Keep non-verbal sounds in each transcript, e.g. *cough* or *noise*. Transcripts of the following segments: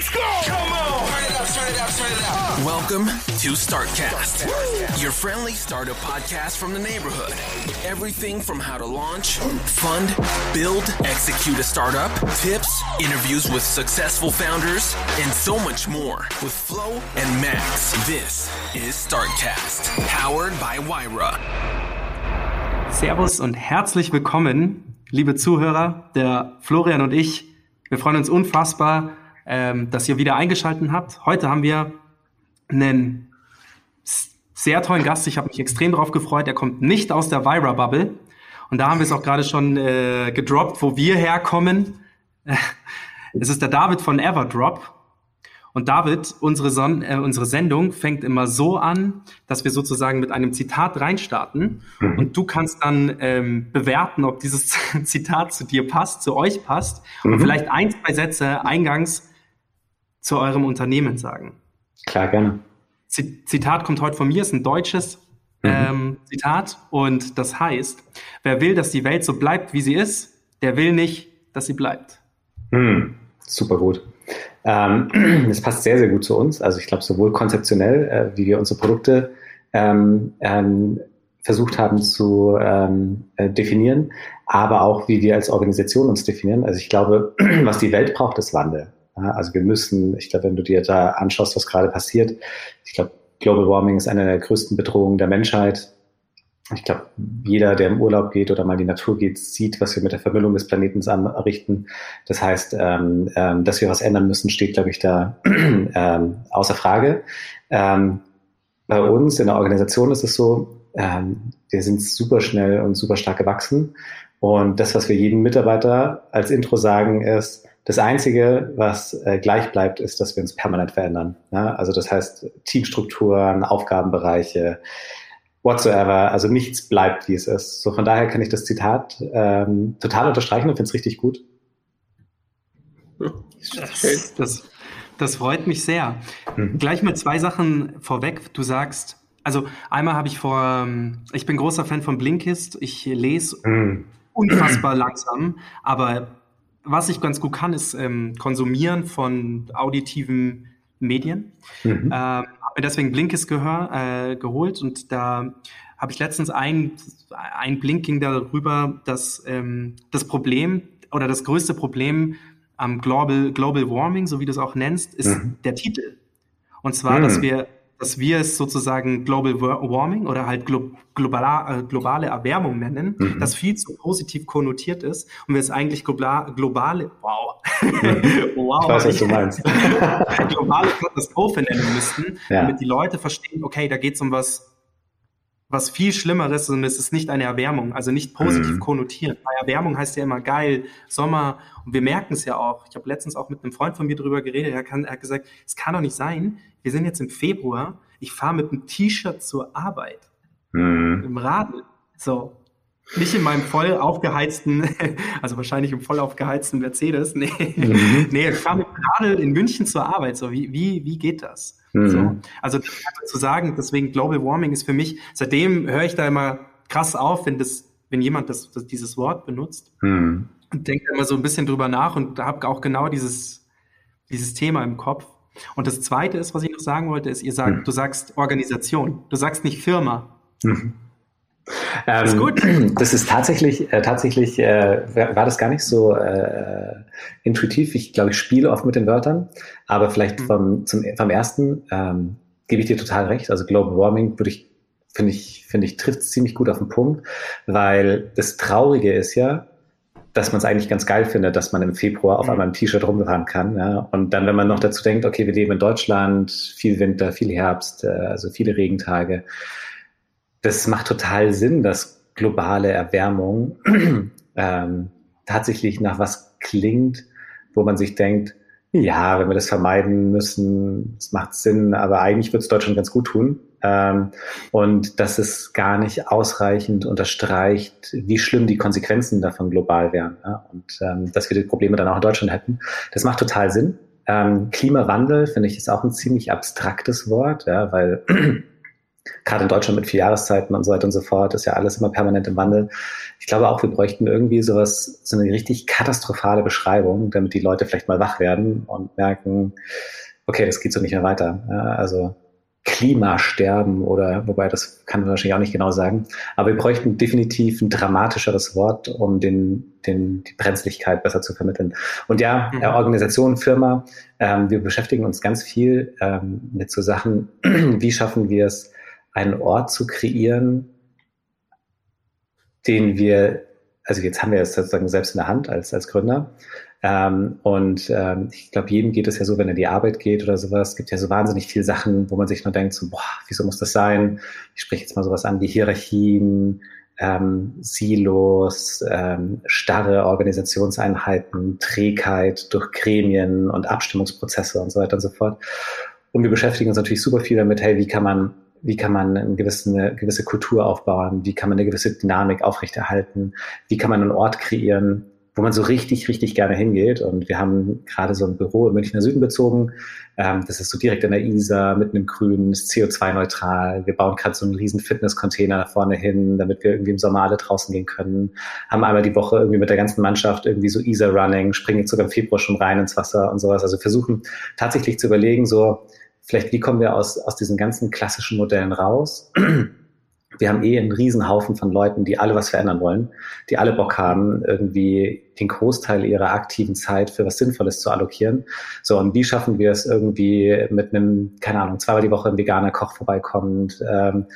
let's go. Come on. Turn it up, turn it up, turn it up. Welcome to Startcast, your friendly startup podcast from the neighborhood. Everything from how to launch, fund, build, execute a startup, tips, interviews with successful founders, and so much more with Flo and Max. This is Startcast, powered by Wyra. Servus und herzlich willkommen, liebe Zuhörer. Der Florian und ich, wir freuen uns unfassbar, ähm, dass ihr wieder eingeschaltet habt. Heute haben wir einen sehr tollen Gast. Ich habe mich extrem darauf gefreut. Er kommt nicht aus der Vira-Bubble. Und da haben wir es auch gerade schon äh, gedroppt, wo wir herkommen. *laughs* Es ist der David von Everdrop. Und David, unsere, Son äh, unsere Sendung fängt immer so an, dass wir sozusagen mit einem Zitat reinstarten und du kannst dann ähm, bewerten, ob dieses *laughs* Zitat zu dir passt, zu euch passt und vielleicht ein, zwei Sätze eingangs zu eurem Unternehmen sagen. Klar, gerne. Zitat kommt heute von mir, ist ein deutsches ähm, Zitat und das heißt, wer will, dass die Welt so bleibt, wie sie ist, der will nicht, dass sie bleibt. Hm, super gut. Ähm, *clears throat* das passt sehr, sehr gut zu uns. Also ich glaube, sowohl konzeptionell, äh, wie wir unsere Produkte ähm, ähm, versucht haben zu ähm, äh, definieren, aber auch wie wir als Organisation uns definieren. Also ich glaube, *clears throat* was die Welt braucht, ist Wandel. Also wir müssen, ich glaube, wenn du dir da anschaust, was gerade passiert, ich glaube, Global Warming ist eine der größten Bedrohungen der Menschheit. Ich glaube, jeder, der im Urlaub geht oder mal in die Natur geht, sieht, was wir mit der Vermüllung des Planeten anrichten. Das heißt, ähm, ähm, dass wir was ändern müssen, steht, glaube ich, da *clears throat* ähm, außer Frage. Ähm, bei uns in der Organisation ist es so, ähm, wir sind super schnell und super stark gewachsen. Und das, was wir jedem Mitarbeiter als Intro sagen, ist, das Einzige, was äh, gleich bleibt, ist, dass wir uns permanent verändern. Ja? Also das heißt, Teamstrukturen, Aufgabenbereiche, whatsoever, also nichts bleibt, wie es ist. So von daher kann ich das Zitat ähm, total unterstreichen und finde es richtig gut. Das, das, das freut mich sehr. Mhm. Gleich mit zwei Sachen vorweg. Du sagst, also einmal habe ich vor, ähm, ich bin großer Fan von Blinkist. Ich lese Mhm. unfassbar langsam, aber was ich ganz gut kann, ist ähm, konsumieren von auditiven Medien. Mhm. Ähm, habe mir deswegen Blinkist gehör, äh, geholt und da habe ich letztens ein, ein Blinking darüber, dass ähm, das Problem oder das größte Problem am Global, Global Warming, so wie du es auch nennst, ist Mhm. der Titel. Und zwar, Mhm. dass wir dass wir es sozusagen Global Wa- Warming oder halt glo globala, äh, globale Erwärmung nennen, Mhm. das viel zu positiv konnotiert ist und wir es eigentlich global, globale, wow, *laughs* wow, Ich weiß, was du meinst. *laughs* globale Katastrophe nennen müssten, Ja. damit die Leute verstehen, okay, da geht es um was, was viel Schlimmeres und es ist nicht eine Erwärmung, also nicht positiv Mhm. konnotiert. Weil Erwärmung heißt ja immer geil, Sommer und wir merken es ja auch. Ich habe letztens auch mit einem Freund von mir darüber geredet, er, kann, er hat gesagt, es kann doch nicht sein, wir sind jetzt im Februar, ich fahre mit einem T-Shirt zur Arbeit, Mhm. im Radl, so. Nicht in meinem voll aufgeheizten, *laughs* also wahrscheinlich im voll aufgeheizten Mercedes. *laughs* Nee, Mhm. nee ich fahre mit dem Radl in München zur Arbeit. So, wie, wie, wie geht das? Mhm. So. Also zu sagen, deswegen Global Warming ist für mich, seitdem höre ich da immer krass auf, wenn das, wenn jemand das, das dieses Wort benutzt Mhm. und denke immer so ein bisschen drüber nach und habe auch genau dieses, dieses Thema im Kopf. Und das zweite ist, was ich noch sagen wollte, ist, ihr sagt, Mhm. du sagst Organisation, du sagst nicht Firma. Mhm. Ist Ähm, gut. Das ist tatsächlich, äh, tatsächlich äh, war war das gar nicht so äh, intuitiv. Ich glaube, ich spiele oft mit den Wörtern, aber vielleicht Mhm. vom, zum, vom ersten ähm, gebe ich dir total recht. Also Global Warming würde ich, finde ich, finde ich, trifft ziemlich gut auf den Punkt, weil das Traurige ist ja, dass man es eigentlich ganz geil findet, dass man im Februar auf Mhm. einmal im T-Shirt rumfahren kann. Ja? Und dann, wenn man noch dazu denkt, okay, wir leben in Deutschland, viel Winter, viel Herbst, äh, also viele Regentage, das macht total Sinn, dass globale Erwärmung *clears throat* ähm, tatsächlich nach was klingt, wo man sich denkt, ja, wenn wir das vermeiden müssen, es macht Sinn, aber eigentlich wird es Deutschland ganz gut tun. Ähm, und dass es gar nicht ausreichend unterstreicht, wie schlimm die Konsequenzen davon global wären. Ja? Und ähm, dass wir die Probleme dann auch in Deutschland hätten. Das macht total Sinn. Ähm, Klimawandel, finde ich, ist auch ein ziemlich abstraktes Wort, ja, weil *clears throat* gerade in Deutschland mit vier Jahreszeiten und so weiter und so fort, ist ja alles immer permanent im Wandel. Ich glaube auch, wir bräuchten irgendwie sowas, so eine richtig katastrophale Beschreibung, damit die Leute vielleicht mal wach werden und merken, okay, das geht so nicht mehr weiter. Ja, also Klimasterben oder, wobei das kann man wahrscheinlich auch nicht genau sagen. Aber wir bräuchten definitiv ein dramatischeres Wort, um den, den, die Brenzlichkeit besser zu vermitteln. Und ja, mhm. Organisation, Firma, ähm, wir beschäftigen uns ganz viel ähm, mit so Sachen, *clears throat* wie schaffen wir es, einen Ort zu kreieren, den wir, also jetzt haben wir es sozusagen selbst in der Hand als, als Gründer. Ähm, und ähm, ich glaube, jedem geht es ja so, wenn er die Arbeit geht oder sowas, es gibt ja so wahnsinnig viele Sachen, wo man sich nur denkt, so, boah, wieso muss das sein? Ich spreche jetzt mal sowas an wie Hierarchien, ähm, Silos, ähm, starre Organisationseinheiten, Trägheit durch Gremien und Abstimmungsprozesse und so weiter und so fort. Und wir beschäftigen uns natürlich super viel damit, hey, wie kann man wie kann man eine gewisse, eine gewisse Kultur aufbauen, wie kann man eine gewisse Dynamik aufrechterhalten, wie kann man einen Ort kreieren, wo man so richtig, richtig gerne hingeht. Und wir haben gerade so ein Büro im Münchner Süden bezogen. Ähm, das ist so direkt in der Isar, mitten im Grün, ist CO2-neutral. Wir bauen gerade so einen riesen Fitness-Container da vorne hin, damit wir irgendwie im Sommer alle draußen gehen können. Haben einmal die Woche irgendwie mit der ganzen Mannschaft irgendwie so Isar-Running, springen jetzt sogar im Februar schon rein ins Wasser und sowas. Also versuchen tatsächlich zu überlegen, so, vielleicht, wie kommen wir aus, aus diesen ganzen klassischen Modellen raus? Wir haben eh einen Riesenhaufen von Leuten, die alle was verändern wollen, die alle Bock haben, irgendwie den Großteil ihrer aktiven Zeit für was Sinnvolles zu allokieren. So, und wie schaffen wir es irgendwie mit einem, keine Ahnung, zweimal die Woche ein veganer Koch vorbeikommt, ähm,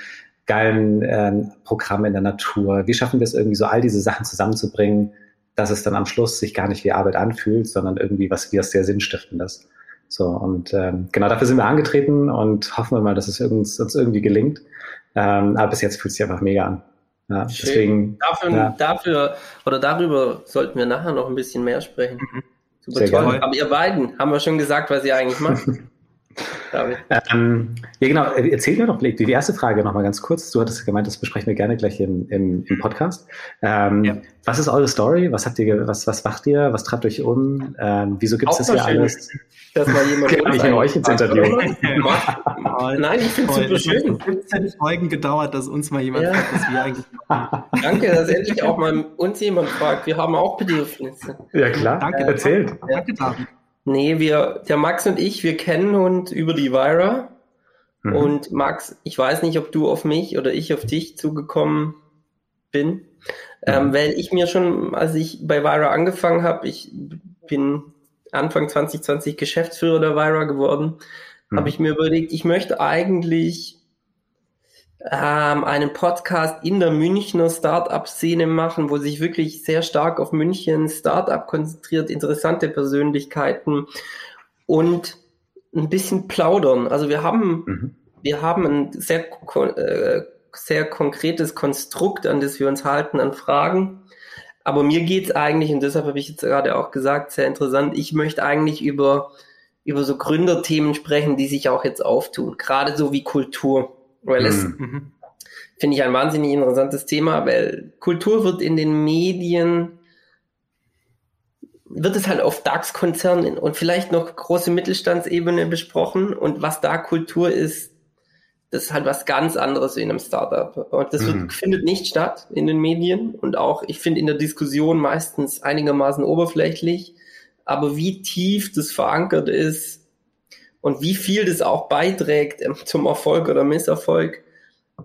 geilen ähm, Programm in der Natur? Wie schaffen wir es irgendwie so, all diese Sachen zusammenzubringen, dass es dann am Schluss sich gar nicht wie Arbeit anfühlt, sondern irgendwie was wie was sehr Sinnstiftendes? So, und ähm, genau dafür sind wir angetreten und hoffen wir mal, dass es uns irgendwie gelingt. Ähm, aber bis jetzt fühlt es sich einfach mega an. Ja, deswegen, dafür, ja. dafür oder darüber sollten wir nachher noch ein bisschen mehr sprechen. Mhm. Super Sehr toll. Gerne. Aber ihr beiden haben wir schon gesagt, was ihr eigentlich macht. *laughs* Ähm, ja, genau. Erzähl mir doch die erste Frage nochmal ganz kurz. Du hattest gemeint, das besprechen wir gerne gleich im, im, im Podcast. Ähm, ja. Was ist eure Story? Was habt ihr, was, was macht ihr? Was treibt euch um? Ähm, wieso gibt es das hier alles? Dass mal jemand genau, ich euch ins Interview. *laughs* Nein, ich finde es super schön. 15 Folgen gedauert, dass uns mal jemand ja. fragt, was wir eigentlich machen. *laughs* Danke, dass endlich auch mal uns jemand fragt. Wir haben auch Bedürfnisse. Ja, klar. Danke, äh, erzählt. Danke, David. Nee, wir, der Max und ich, wir kennen uns über die Vira. Mhm. Und Max, ich weiß nicht, ob du auf mich oder ich auf dich zugekommen bin. Mhm. Ähm, weil ich mir schon, als ich bei Vira angefangen habe, ich bin Anfang 2020 Geschäftsführer der Vira geworden, mhm. habe ich mir überlegt, ich möchte eigentlich ähm, einen Podcast in der Münchner Startup-Szene machen, wo sich wirklich sehr stark auf München Startup konzentriert, interessante Persönlichkeiten und ein bisschen plaudern. Also wir haben, mhm. wir haben ein sehr, äh, sehr konkretes Konstrukt, an das wir uns halten, an Fragen. Aber mir geht's eigentlich, und deshalb habe ich jetzt gerade auch gesagt, sehr interessant, ich möchte eigentlich über, über so Gründerthemen sprechen, die sich auch jetzt auftun, gerade so wie Kultur. Weil es mhm. finde ich ein wahnsinnig interessantes Thema, weil Kultur wird in den Medien wird es halt auf DAX-Konzernen und vielleicht noch große Mittelstandsebene besprochen und was da Kultur ist, das ist halt was ganz anderes in einem Startup. Und das wird, mhm. findet nicht statt in den Medien und auch, ich finde, in der Diskussion meistens einigermaßen oberflächlich. Aber wie tief das verankert ist, und wie viel das auch beiträgt ähm, zum Erfolg oder Misserfolg.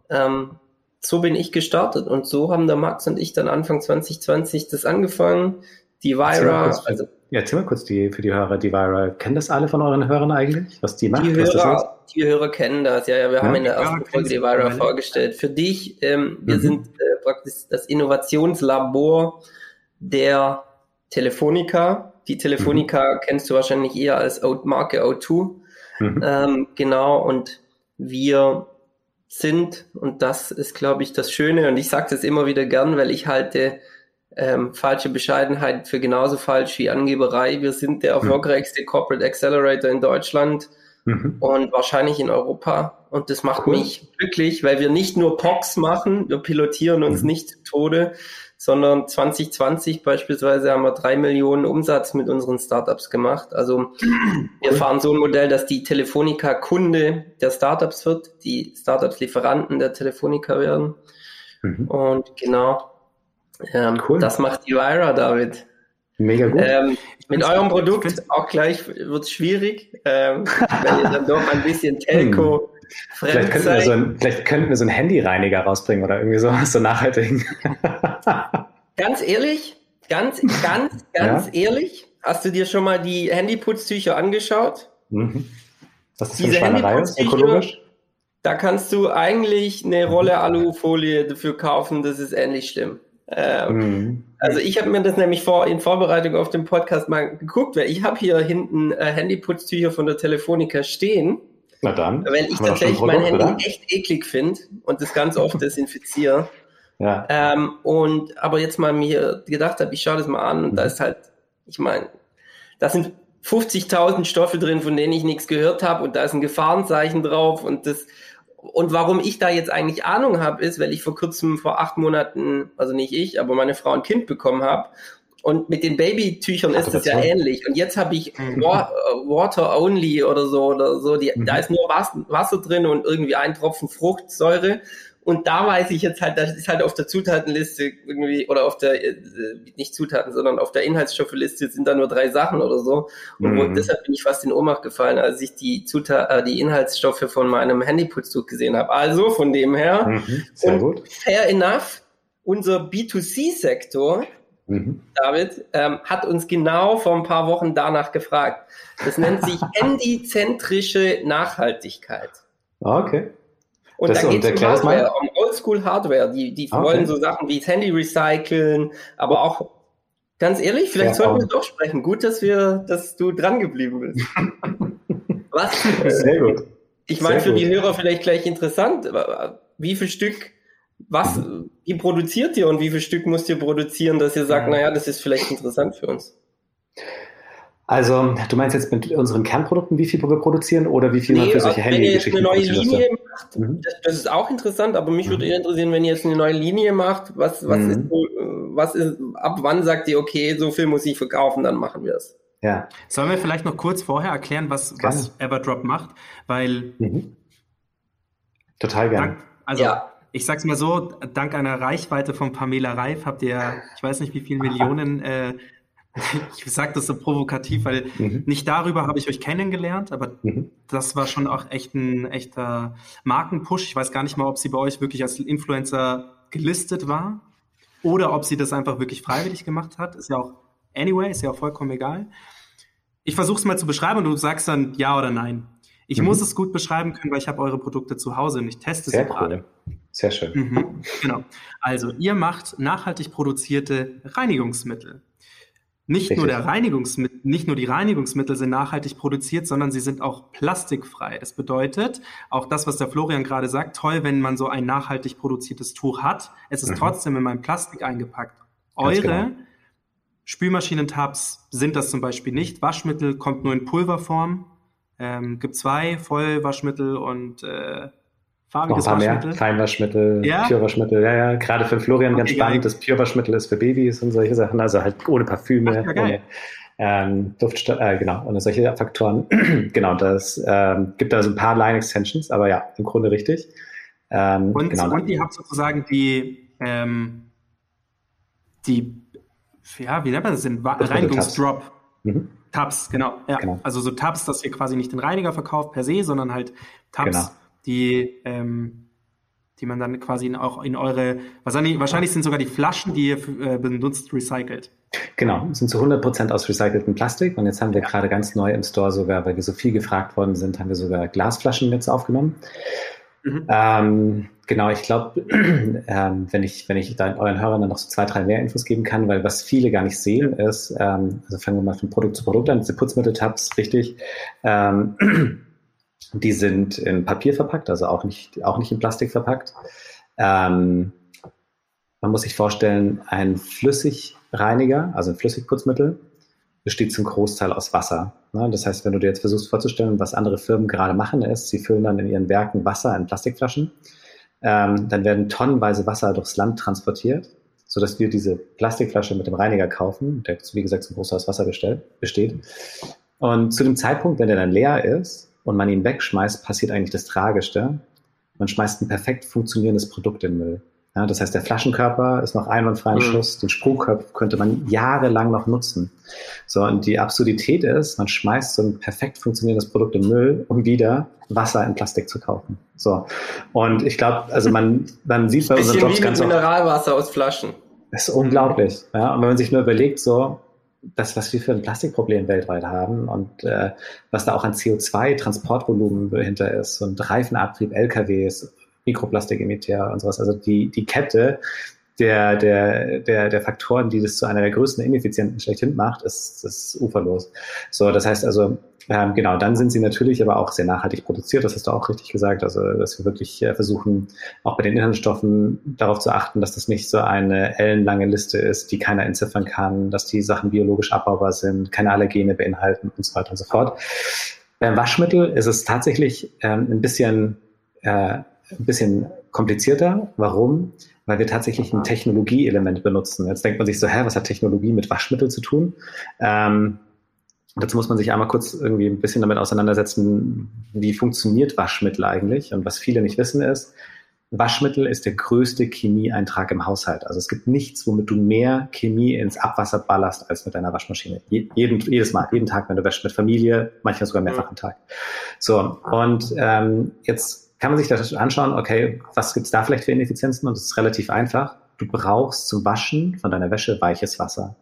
Ähm, so bin ich gestartet und so haben der Max und ich dann Anfang 2020 das angefangen. Die Vira, kurz, also ja, erzähl mal kurz die, für die Hörer, die Vira. Kennen das alle von euren Hörern eigentlich, was die macht? Die Hörer, die Hörer kennen das, ja, ja. Wir ja, haben in der ersten Folge die Vira vorgestellt. Für dich, ähm, wir mhm. sind äh, praktisch das Innovationslabor der Telefonica. Die Telefonica mhm. kennst du wahrscheinlich eher als Marke O2. Mhm. Ähm, genau, und wir sind, und das ist, glaube ich, das Schöne, und ich sage das immer wieder gern, weil ich halte ähm, falsche Bescheidenheit für genauso falsch wie Angeberei. Wir sind der Mhm. erfolgreichste Corporate Accelerator in Deutschland Mhm. und wahrscheinlich in Europa. Und das macht Cool. mich glücklich, weil wir nicht nur POCs machen, wir pilotieren uns Mhm. nicht zu Tode, sondern 2020 beispielsweise haben wir drei Millionen Umsatz mit unseren Startups gemacht. Also wir fahren so ein Modell, dass die Telefonica Kunde der Startups wird, die Startups Lieferanten der Telefonica werden. Mhm. Und genau, ähm, Cool. das macht die Vira, David. Mega gut. Ähm, mit eurem Produkt auch gleich wird es schwierig, ähm, weil ihr dann doch ein bisschen *laughs* Telco Vielleicht könnten, wir so ein, vielleicht könnten wir so einen Handyreiniger rausbringen oder irgendwie so, *laughs* so nachhaltigen. Ganz ehrlich, ganz, ganz, *laughs* ganz ehrlich, hast du dir schon mal die Handyputztücher angeschaut? Mhm. Was ist Diese eine Schweinerei? Handyputztücher- Ökologisch? Da kannst du eigentlich eine Mhm. Rolle Alufolie dafür kaufen, das ist ähnlich schlimm. Ähm, Mhm. Also ich habe mir das nämlich vor in Vorbereitung auf den Podcast mal geguckt, weil ich habe hier hinten äh, Handyputztücher von der Telefonica stehen, Na dann. weil ich tatsächlich mein Handy oder? echt eklig finde und das ganz oft *laughs* desinfiziere. Ja. Ähm, und aber jetzt mal mir gedacht habe, ich schaue das mal an und da Mhm. ist halt, ich meine, da sind 50.000 Stoffe drin, von denen ich nichts gehört habe und da ist ein Gefahrenzeichen drauf und das und warum ich da jetzt eigentlich Ahnung habe, ist, weil ich vor kurzem vor acht Monaten, also nicht ich, aber meine Frau ein Kind bekommen habe. Und mit den Babytüchern ist es ja ähnlich. Und jetzt habe ich Mhm. Äh, Water Only oder so oder so. Die, Mhm. Da ist nur Wasser, drin und irgendwie ein Tropfen Fruchtsäure. Und da weiß ich jetzt halt, das ist halt auf der Zutatenliste irgendwie, oder auf der, äh, nicht Zutaten, sondern auf der Inhaltsstoffliste sind da nur drei Sachen oder so. Und Mhm. deshalb bin ich fast in Ohnmacht gefallen, als ich die Zutat, äh, die Inhaltsstoffe von meinem Handyputztuch gesehen habe. Also von dem her, Mhm. Sehr und gut. fair enough, unser B2C-Sektor, Mhm. David, ähm, hat uns genau vor ein paar Wochen danach gefragt. Das nennt sich *laughs* handizentrische Nachhaltigkeit. Ah, Okay. Und Das- da geht es um. Hardware, um Oldschool-Hardware. Die, die Okay. wollen so Sachen wie das Handy recyceln, aber auch, ganz ehrlich, vielleicht Ja, sollten wir doch sprechen. Gut, dass wir, dass du dran geblieben bist. *laughs* Was? Sehr gut. Ich meine, für die. Hörer vielleicht gleich interessant. Wie viel Stück, was, Mhm. wie produziert ihr und wie viel Stück müsst ihr produzieren, dass ihr sagt, Mhm. naja, das ist vielleicht interessant für uns? Also, du meinst jetzt mit unseren Kernprodukten, wie viel wir produzieren oder wie viel man Nee, für solche wenn ihr jetzt eine Handy-Geschichten neue Linie macht, Mhm. das, das ist auch interessant, aber mich würde eher interessieren, wenn ihr jetzt eine neue Linie macht, was, was Mhm. ist so, was ist, ab wann sagt ihr, okay, so viel muss ich verkaufen, dann machen wir es. Ja. Sollen wir vielleicht noch kurz vorher erklären, was, was Everdrop macht? Weil Mhm. Total gern. dank, also Ja. Ich sag's mal so, dank einer Reichweite von Pamela Reif habt ihr, ich weiß nicht wie viele Millionen, äh, *laughs* ich sag das so provokativ, weil Mhm. nicht darüber habe ich euch kennengelernt, aber Mhm. das war schon auch echt ein echter Markenpush. Ich weiß gar nicht mal, ob sie bei euch wirklich als Influencer gelistet war oder ob sie das einfach wirklich freiwillig gemacht hat. Ist ja auch, anyway, ist ja auch vollkommen egal. Ich versuche es mal zu beschreiben und du sagst dann ja oder nein. Ich Mhm. muss es gut beschreiben können, weil ich habe eure Produkte zu Hause und ich teste Sehr sie gerade. cool. Sehr schön. Mhm, genau. Also, ihr macht nachhaltig produzierte Reinigungsmittel. Nicht nur, der Reinigungsmittel, nicht nur die Reinigungsmittel sind nachhaltig produziert, sondern sie sind auch plastikfrei. Das bedeutet, auch das, was der Florian gerade sagt, toll, wenn man so ein nachhaltig produziertes Tuch hat. Es ist Mhm. trotzdem in meinem Plastik eingepackt. Eure genau. Spülmaschinentabs sind das zum Beispiel nicht. Waschmittel kommt nur in Pulverform. Ähm, gibt zwei Vollwaschmittel und äh, Noch ein farbiges paar mehr. Waschmittel. Feinwaschmittel, Ja? Pure-Waschmittel. Ja, ja. Gerade für Florian ganz geil. spannend. Das Pure-Waschmittel ist für Babys und solche Sachen. Also halt ohne Parfüme, Ach, ohne ähm, Duftstoff, äh, genau, und solche Faktoren. *clears throat* genau, das ähm, gibt da so ein paar Line-Extensions, aber ja, im Grunde richtig. Ähm, Und, genau. und ihr habt sozusagen die, ähm, die, ja, wie nennt man das denn? Reinigungsdrop. Mhm. Tabs, genau. Ja. Genau. Also so Tabs, dass ihr quasi nicht den Reiniger verkauft per se, sondern halt Tabs, Genau. Die, ähm, die man dann quasi in, auch in eure, wahrscheinlich, wahrscheinlich sind sogar die Flaschen, die ihr äh, benutzt, recycelt. Genau, sind zu 100% aus recyceltem Plastik und jetzt haben wir gerade ganz neu im Store sogar, weil wir so viel gefragt worden sind, haben wir sogar Glasflaschen jetzt aufgenommen. Mhm. Ähm, genau, ich glaube, *clears throat* ähm, wenn ich, wenn ich da euren Hörern dann noch so zwei, drei mehr Infos geben kann, weil was viele gar nicht sehen ist, ähm, also fangen wir mal von Produkt zu Produkt an, diese Putzmittel-Tabs, richtig, ähm, *clears throat* die sind in Papier verpackt, also auch nicht, auch nicht in Plastik verpackt. Ähm, man muss sich vorstellen, ein Flüssigreiniger, also ein Flüssigputzmittel, besteht zum Großteil aus Wasser. Ne? Das heißt, wenn du dir jetzt versuchst vorzustellen, was andere Firmen gerade machen, ist, sie füllen dann in ihren Werken Wasser in Plastikflaschen. Ähm, dann werden tonnenweise Wasser durchs Land transportiert, sodass wir diese Plastikflasche mit dem Reiniger kaufen, der, wie gesagt, zum Großteil aus Wasser bestellt, besteht. Und zu dem Zeitpunkt, wenn der dann leer ist und man ihn wegschmeißt, passiert eigentlich das Tragischste. Man schmeißt ein perfekt funktionierendes Produkt in den Müll. Ja, das heißt, der Flaschenkörper ist noch einwandfrei im mhm. Schluss. Den Sprühkopf könnte man jahrelang noch nutzen. So, und die Absurdität ist, man schmeißt so ein perfekt funktionierendes Produkt im Müll, um wieder Wasser in Plastik zu kaufen. So. Und ich glaube, also man, man sieht bei unseren Jobs ganz Mineralwasser aus Flaschen. Das ist unglaublich. Ja, und wenn man sich nur überlegt, so, das, was wir für ein Plastikproblem weltweit haben und äh, was da auch an CO2-Transportvolumen dahinter ist und Reifenabrieb, LKWs, Mikroplastikemitter und sowas. Also die, die Kette der, der, der, der Faktoren, die das zu einer der größten Ineffizienten schlechthin macht, ist, ist uferlos. So, das heißt also, ähm, genau, dann sind sie natürlich aber auch sehr nachhaltig produziert, das hast du auch richtig gesagt, also dass wir wirklich äh, versuchen, auch bei den Inhaltsstoffen darauf zu achten, dass das nicht so eine ellenlange Liste ist, die keiner entziffern kann, dass die Sachen biologisch abbaubar sind, keine Allergene beinhalten und so weiter und so fort. Beim Waschmittel ist es tatsächlich ähm, ein bisschen äh, ein bisschen komplizierter. Warum? Weil wir tatsächlich ein Technologieelement benutzen. Jetzt denkt man sich so, hä, was hat Technologie mit Waschmittel zu tun? Ähm, dazu muss man sich einmal kurz irgendwie ein bisschen damit auseinandersetzen, wie funktioniert Waschmittel eigentlich? Und was viele nicht wissen ist, Waschmittel ist der größte Chemieeintrag im Haushalt. Also es gibt nichts, womit du mehr Chemie ins Abwasser ballerst als mit deiner Waschmaschine. jeden, jedes Mal, jeden Tag, wenn du wäschst mit Familie, manchmal sogar mehrfach am Tag. So, und ähm, jetzt kann man sich das anschauen, okay, was gibt's da vielleicht für Ineffizienzen? Und es ist relativ einfach. Du brauchst zum Waschen von deiner Wäsche weiches Wasser.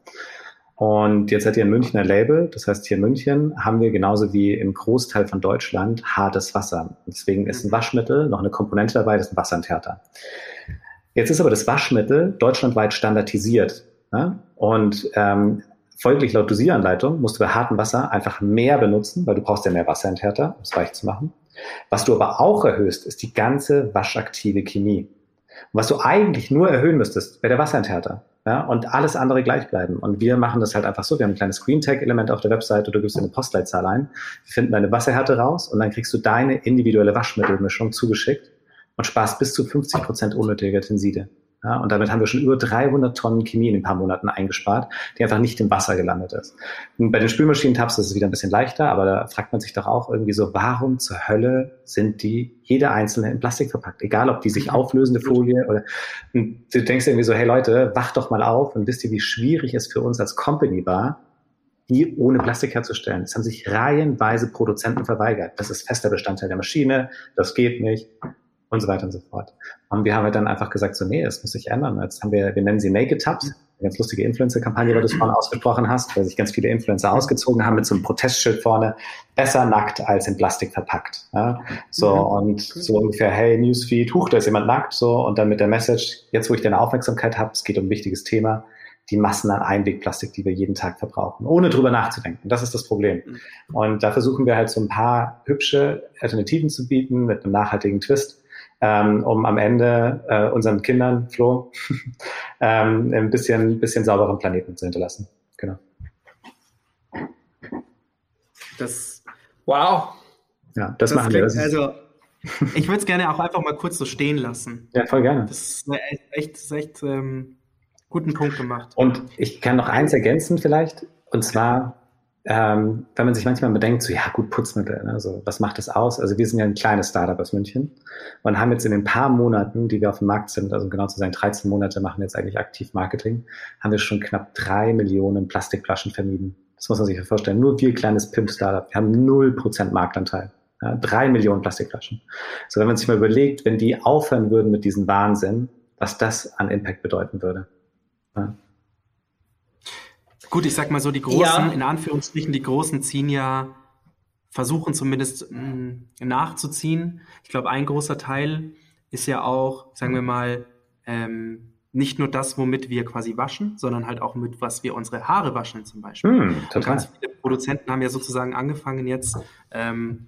Und jetzt hat ihr in München ein Label. Das heißt, hier in München haben wir genauso wie im Großteil von Deutschland hartes Wasser. Deswegen ist ein Waschmittel noch eine Komponente dabei, das ist ein Wasserentärter. Jetzt ist aber das Waschmittel deutschlandweit standardisiert. Ne? Und ähm, folglich laut Dosieranleitung musst du bei hartem Wasser einfach mehr benutzen, weil du brauchst ja mehr Wasserentärter, um es weich zu machen. Was du aber auch erhöhst, ist die ganze waschaktive Chemie. Was du eigentlich nur erhöhen müsstest, wäre der Wasserentärter. Ja, und alles andere gleich bleiben. Und wir machen das halt einfach so. Wir haben ein kleines Screen Tag Element auf der Webseite. Du gibst eine Postleitzahl ein. Wir finden deine Wasserhärte raus und dann kriegst du deine individuelle Waschmittelmischung zugeschickt und sparst bis zu 50 Prozent unnötiger Tenside. Ja, und damit haben wir schon über 300 Tonnen Chemie in ein paar Monaten eingespart, die einfach nicht im Wasser gelandet ist. Und bei den Spülmaschinentabs ist es wieder ein bisschen leichter, aber da fragt man sich doch auch irgendwie so, warum zur Hölle sind die jede einzelne in Plastik verpackt? Egal, ob die sich auflösende Folie oder und du denkst irgendwie so, hey Leute, wacht doch mal auf und wisst ihr, wie schwierig es für uns als Company war, die ohne Plastik herzustellen. Es haben sich reihenweise Produzenten verweigert. Das ist fester Bestandteil der Maschine, das geht nicht und so weiter und so fort. Und wir haben halt dann einfach gesagt, so, nee, das muss sich ändern. Jetzt haben wir, wir nennen sie Naked Tabs, eine ganz lustige Influencer-Kampagne, weil du es vorhin ausgesprochen hast, weil sich ganz viele Influencer ausgezogen haben mit so einem Protestschild vorne, besser nackt als in Plastik verpackt. Ja? So, mhm. und so ungefähr, hey, Newsfeed, huch, da ist jemand nackt, so, und dann mit der Message, jetzt wo ich deine Aufmerksamkeit habe, es geht um ein wichtiges Thema, die Massen an Einwegplastik, die wir jeden Tag verbrauchen, ohne drüber nachzudenken. Das ist das Problem. Mhm. Und da versuchen wir halt so ein paar hübsche Alternativen zu bieten mit einem nachhaltigen Twist ähm, um am Ende äh, unseren Kindern, Flo, *laughs* ähm, ein bisschen, bisschen sauberen Planeten zu hinterlassen. Genau. Das, wow. Ja, das, das machen wir. Das also, ich würde es gerne auch einfach mal kurz so stehen lassen. Ja, voll gerne. Das ist echt, das ist echt ähm, guten Punkt gemacht. Und ich kann noch eins ergänzen vielleicht, und zwar ähm, wenn man sich manchmal bedenkt, so ja gut, Putzmittel, ne, so, was macht das aus? Also wir sind ja ein kleines Startup aus München und haben jetzt in den paar Monaten, die wir auf dem Markt sind, also genau zu sein, 13 Monate machen wir jetzt eigentlich aktiv Marketing, haben wir schon knapp drei Millionen Plastikflaschen vermieden. Das muss man sich vorstellen. Nur wir kleines Pimp-Startup, wir haben null Prozent Marktanteil. Ja, drei Millionen Plastikflaschen. So, wenn man sich mal überlegt, wenn die aufhören würden mit diesem Wahnsinn, was das an Impact bedeuten würde. Ja. Gut, ich sag mal so, die Großen, ja. in Anführungsstrichen, die Großen ziehen ja, versuchen zumindest mh, mm, nachzuziehen. Ich glaube, ein großer Teil ist ja auch, sagen wir mal, ähm, nicht nur das, womit wir quasi waschen, sondern halt auch mit, was wir unsere Haare waschen zum Beispiel. Mm, total. ganz viele Produzenten haben ja sozusagen angefangen jetzt ähm,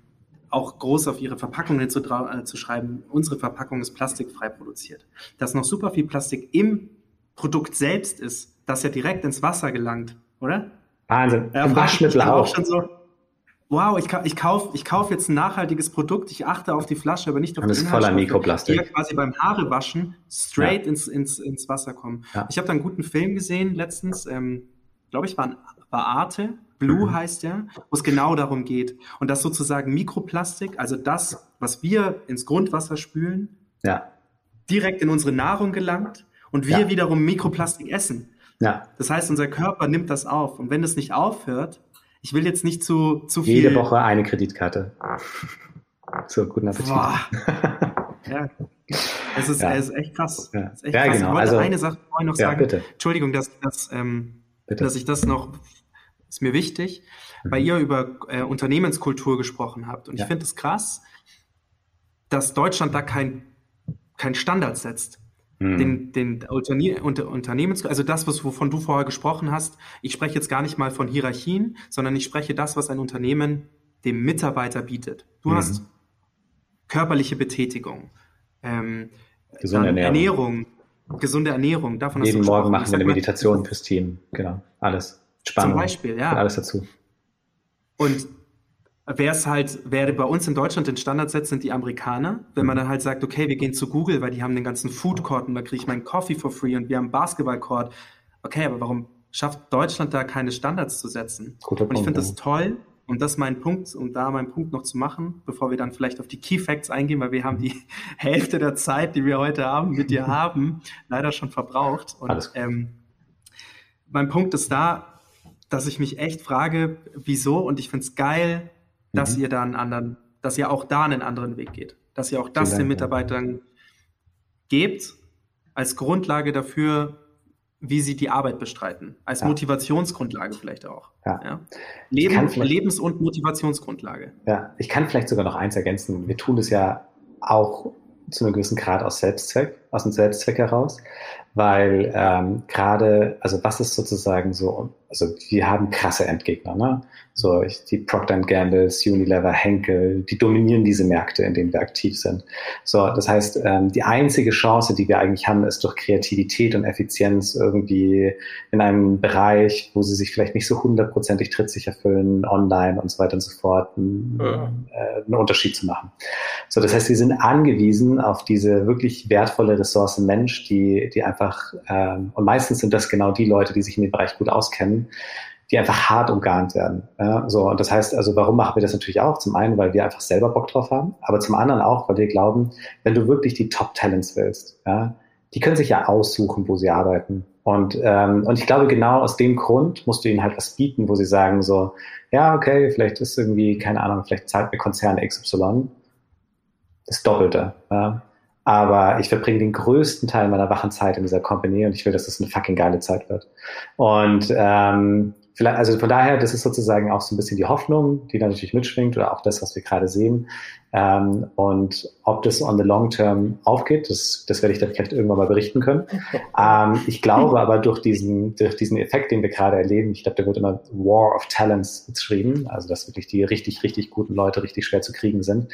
auch groß auf ihre Verpackungen zu, äh, zu schreiben, unsere Verpackung ist plastikfrei produziert. Da ist noch super viel Plastik im Produkt selbst ist, das ja direkt ins Wasser gelangt, oder? Wahnsinn. Ja, Im Waschmittel auch. schon so, wow, ich, ich kaufe ich kauf jetzt ein nachhaltiges Produkt, ich achte auf die Flasche, aber nicht auf die ist voller Mikroplastik. Die ja quasi beim Haarewaschen straight Ja. ins, ins, ins Wasser kommen. Ja. Ich habe da einen guten Film gesehen letztens, ähm, glaube ich, war, ein, war Arte, Blue Mhm. heißt der, wo es genau darum geht. Und das sozusagen Mikroplastik, also das, was wir ins Grundwasser spülen, Ja, direkt in unsere Nahrung gelangt und wir Ja. wiederum Mikroplastik essen. ja. Das heißt, unser Körper nimmt das auf. Und wenn es nicht aufhört, ich will jetzt nicht zu, zu viel. Jede Woche eine Kreditkarte. *laughs* So, guten Appetit. Boah. *laughs* ja. Es ist, Ja. es ist echt krass. Ja. Echt Ja, krass. genau. Ich wollte Also- eine Sache vorhin noch sagen. bitte. Entschuldigung, dass, dass, ähm, dass ich das noch, ist mir wichtig, weil Mhm. ihr über äh, Unternehmenskultur gesprochen habt. Und ich finde es krass, dass Deutschland da kein, kein Standard setzt. Hm. Den, den Unterne unter, Unternehmens, also das, was, wovon du vorher gesprochen hast, ich spreche jetzt gar nicht mal von Hierarchien, sondern ich spreche das, was ein Unternehmen dem Mitarbeiter bietet. Du Mhm. hast körperliche Betätigung, ähm, Gesunde Ernährung. Ernährung, gesunde Ernährung. Davon hast Jeden du Morgen gesprochen. machen wir eine Meditation fürs Team. Genau. Alles. Spannung. Zum Beispiel, ja. Alles dazu. Und wer es halt, wer bei uns in Deutschland den Standard setzt, sind die Amerikaner. Wenn man dann halt sagt, okay, wir gehen zu Google, weil die haben den ganzen Food Court und da kriege ich meinen Coffee for free und wir haben einen Basketball Court. Okay, aber warum schafft Deutschland da keine Standards zu setzen? Guter und ich finde das toll. Und das mein Punkt, um da meinen Punkt noch zu machen, bevor wir dann vielleicht auf die Key Facts eingehen, weil wir haben die *laughs* Hälfte der Zeit, die wir heute Abend mit dir *laughs* haben, leider schon verbraucht. Und ähm, mein Punkt ist da, dass ich mich echt frage, wieso, und ich finde es geil, dass Mhm. ihr da einen anderen, dass ihr auch da einen anderen Weg geht. Dass ihr auch das Vielen den Dank, ja. Mitarbeitern gebt, als Grundlage dafür, wie sie die Arbeit bestreiten. Als Ja. Motivationsgrundlage vielleicht auch. Ja. Ja. Leben, Lebens- und Motivationsgrundlage. Ja, ich kann vielleicht sogar noch eins ergänzen. Wir tun es ja auch zu einem gewissen Grad aus Selbstzweck, aus dem Selbstzweck heraus, weil ähm, gerade, also was ist sozusagen so, also wir haben krasse Endgegner, ne? So ich, die Procter Gamble, Unilever, Henkel, die dominieren diese Märkte, in denen wir aktiv sind. So, das heißt, ähm, die einzige Chance, die wir eigentlich haben, ist durch Kreativität und Effizienz irgendwie in einem Bereich, wo sie sich vielleicht nicht so hundertprozentig trittsicher fühlen, online und so weiter und so fort, einen, Ja. äh, einen Unterschied zu machen. So, das heißt, wir sind angewiesen auf diese wirklich wertvolle Ressource Mensch, die, die einfach, ähm, und meistens sind das genau die Leute, die sich in dem Bereich gut auskennen, die einfach hart umgarnt werden. Ja, so, und das heißt, also warum machen wir das natürlich auch? Zum einen, weil wir einfach selber Bock drauf haben, aber zum anderen auch, weil wir glauben, wenn du wirklich die Top-Talents willst, ja, die können sich ja aussuchen, wo sie arbeiten. Und, ähm, und ich glaube, genau aus dem Grund musst du ihnen halt was bieten, wo sie sagen so, ja, okay, vielleicht ist irgendwie, keine Ahnung, vielleicht zahlt mir Konzern XY das Doppelte. Ja. Aber ich verbringe den größten Teil meiner wachen Zeit in dieser Company und ich will, dass das eine fucking geile Zeit wird. Und ähm, vielleicht, also von daher, das ist sozusagen auch so ein bisschen die Hoffnung, die da natürlich mitschwingt oder auch das, was wir gerade sehen. Ähm, und ob das on the long term aufgeht, das, das werde ich dann vielleicht irgendwann mal berichten können. *laughs* ähm, ich glaube aber durch diesen, durch diesen Effekt, den wir gerade erleben, ich glaube, da wird immer War of Talents beschrieben, also dass wirklich die richtig, richtig guten Leute richtig schwer zu kriegen sind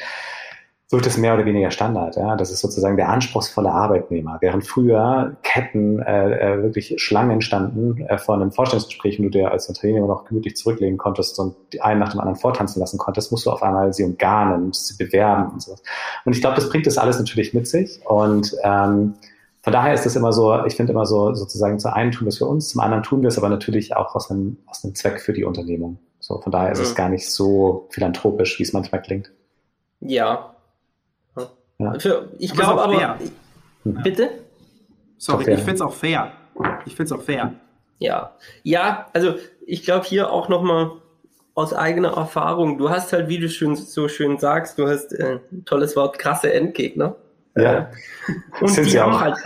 wird es mehr oder weniger Standard. Ja? Das ist sozusagen der anspruchsvolle Arbeitnehmer. Während früher Ketten äh, äh, wirklich Schlangen standen äh, vor einem Vorstellungsgespräch und du dir als Unternehmer noch gemütlich zurücklegen konntest und die einen nach dem anderen vortanzen lassen konntest, musst du auf einmal sie umgarnen, musst sie bewerben und sowas. Und ich glaube, das bringt das alles natürlich mit sich. Und ähm, von daher ist das immer so, ich finde immer so, sozusagen zu einen tun wir es für uns, zum anderen tun wir es aber natürlich auch aus einem, aus einem Zweck für die Unternehmung. So, von daher ist es Mhm. gar nicht so philanthropisch, wie es manchmal klingt. Ja. Ja. Für, ich Aber glaube auch aber. fair. Bitte? Sorry, ja. ich finde es auch fair. Ich finde es auch fair. Ja. Ja, also ich glaube hier auch nochmal aus eigener Erfahrung. Du hast halt, wie du schön, so schön sagst, du hast äh, ein tolles Wort, krasse Endgegner. Ja. *laughs* Und Sind die sie haben auch. halt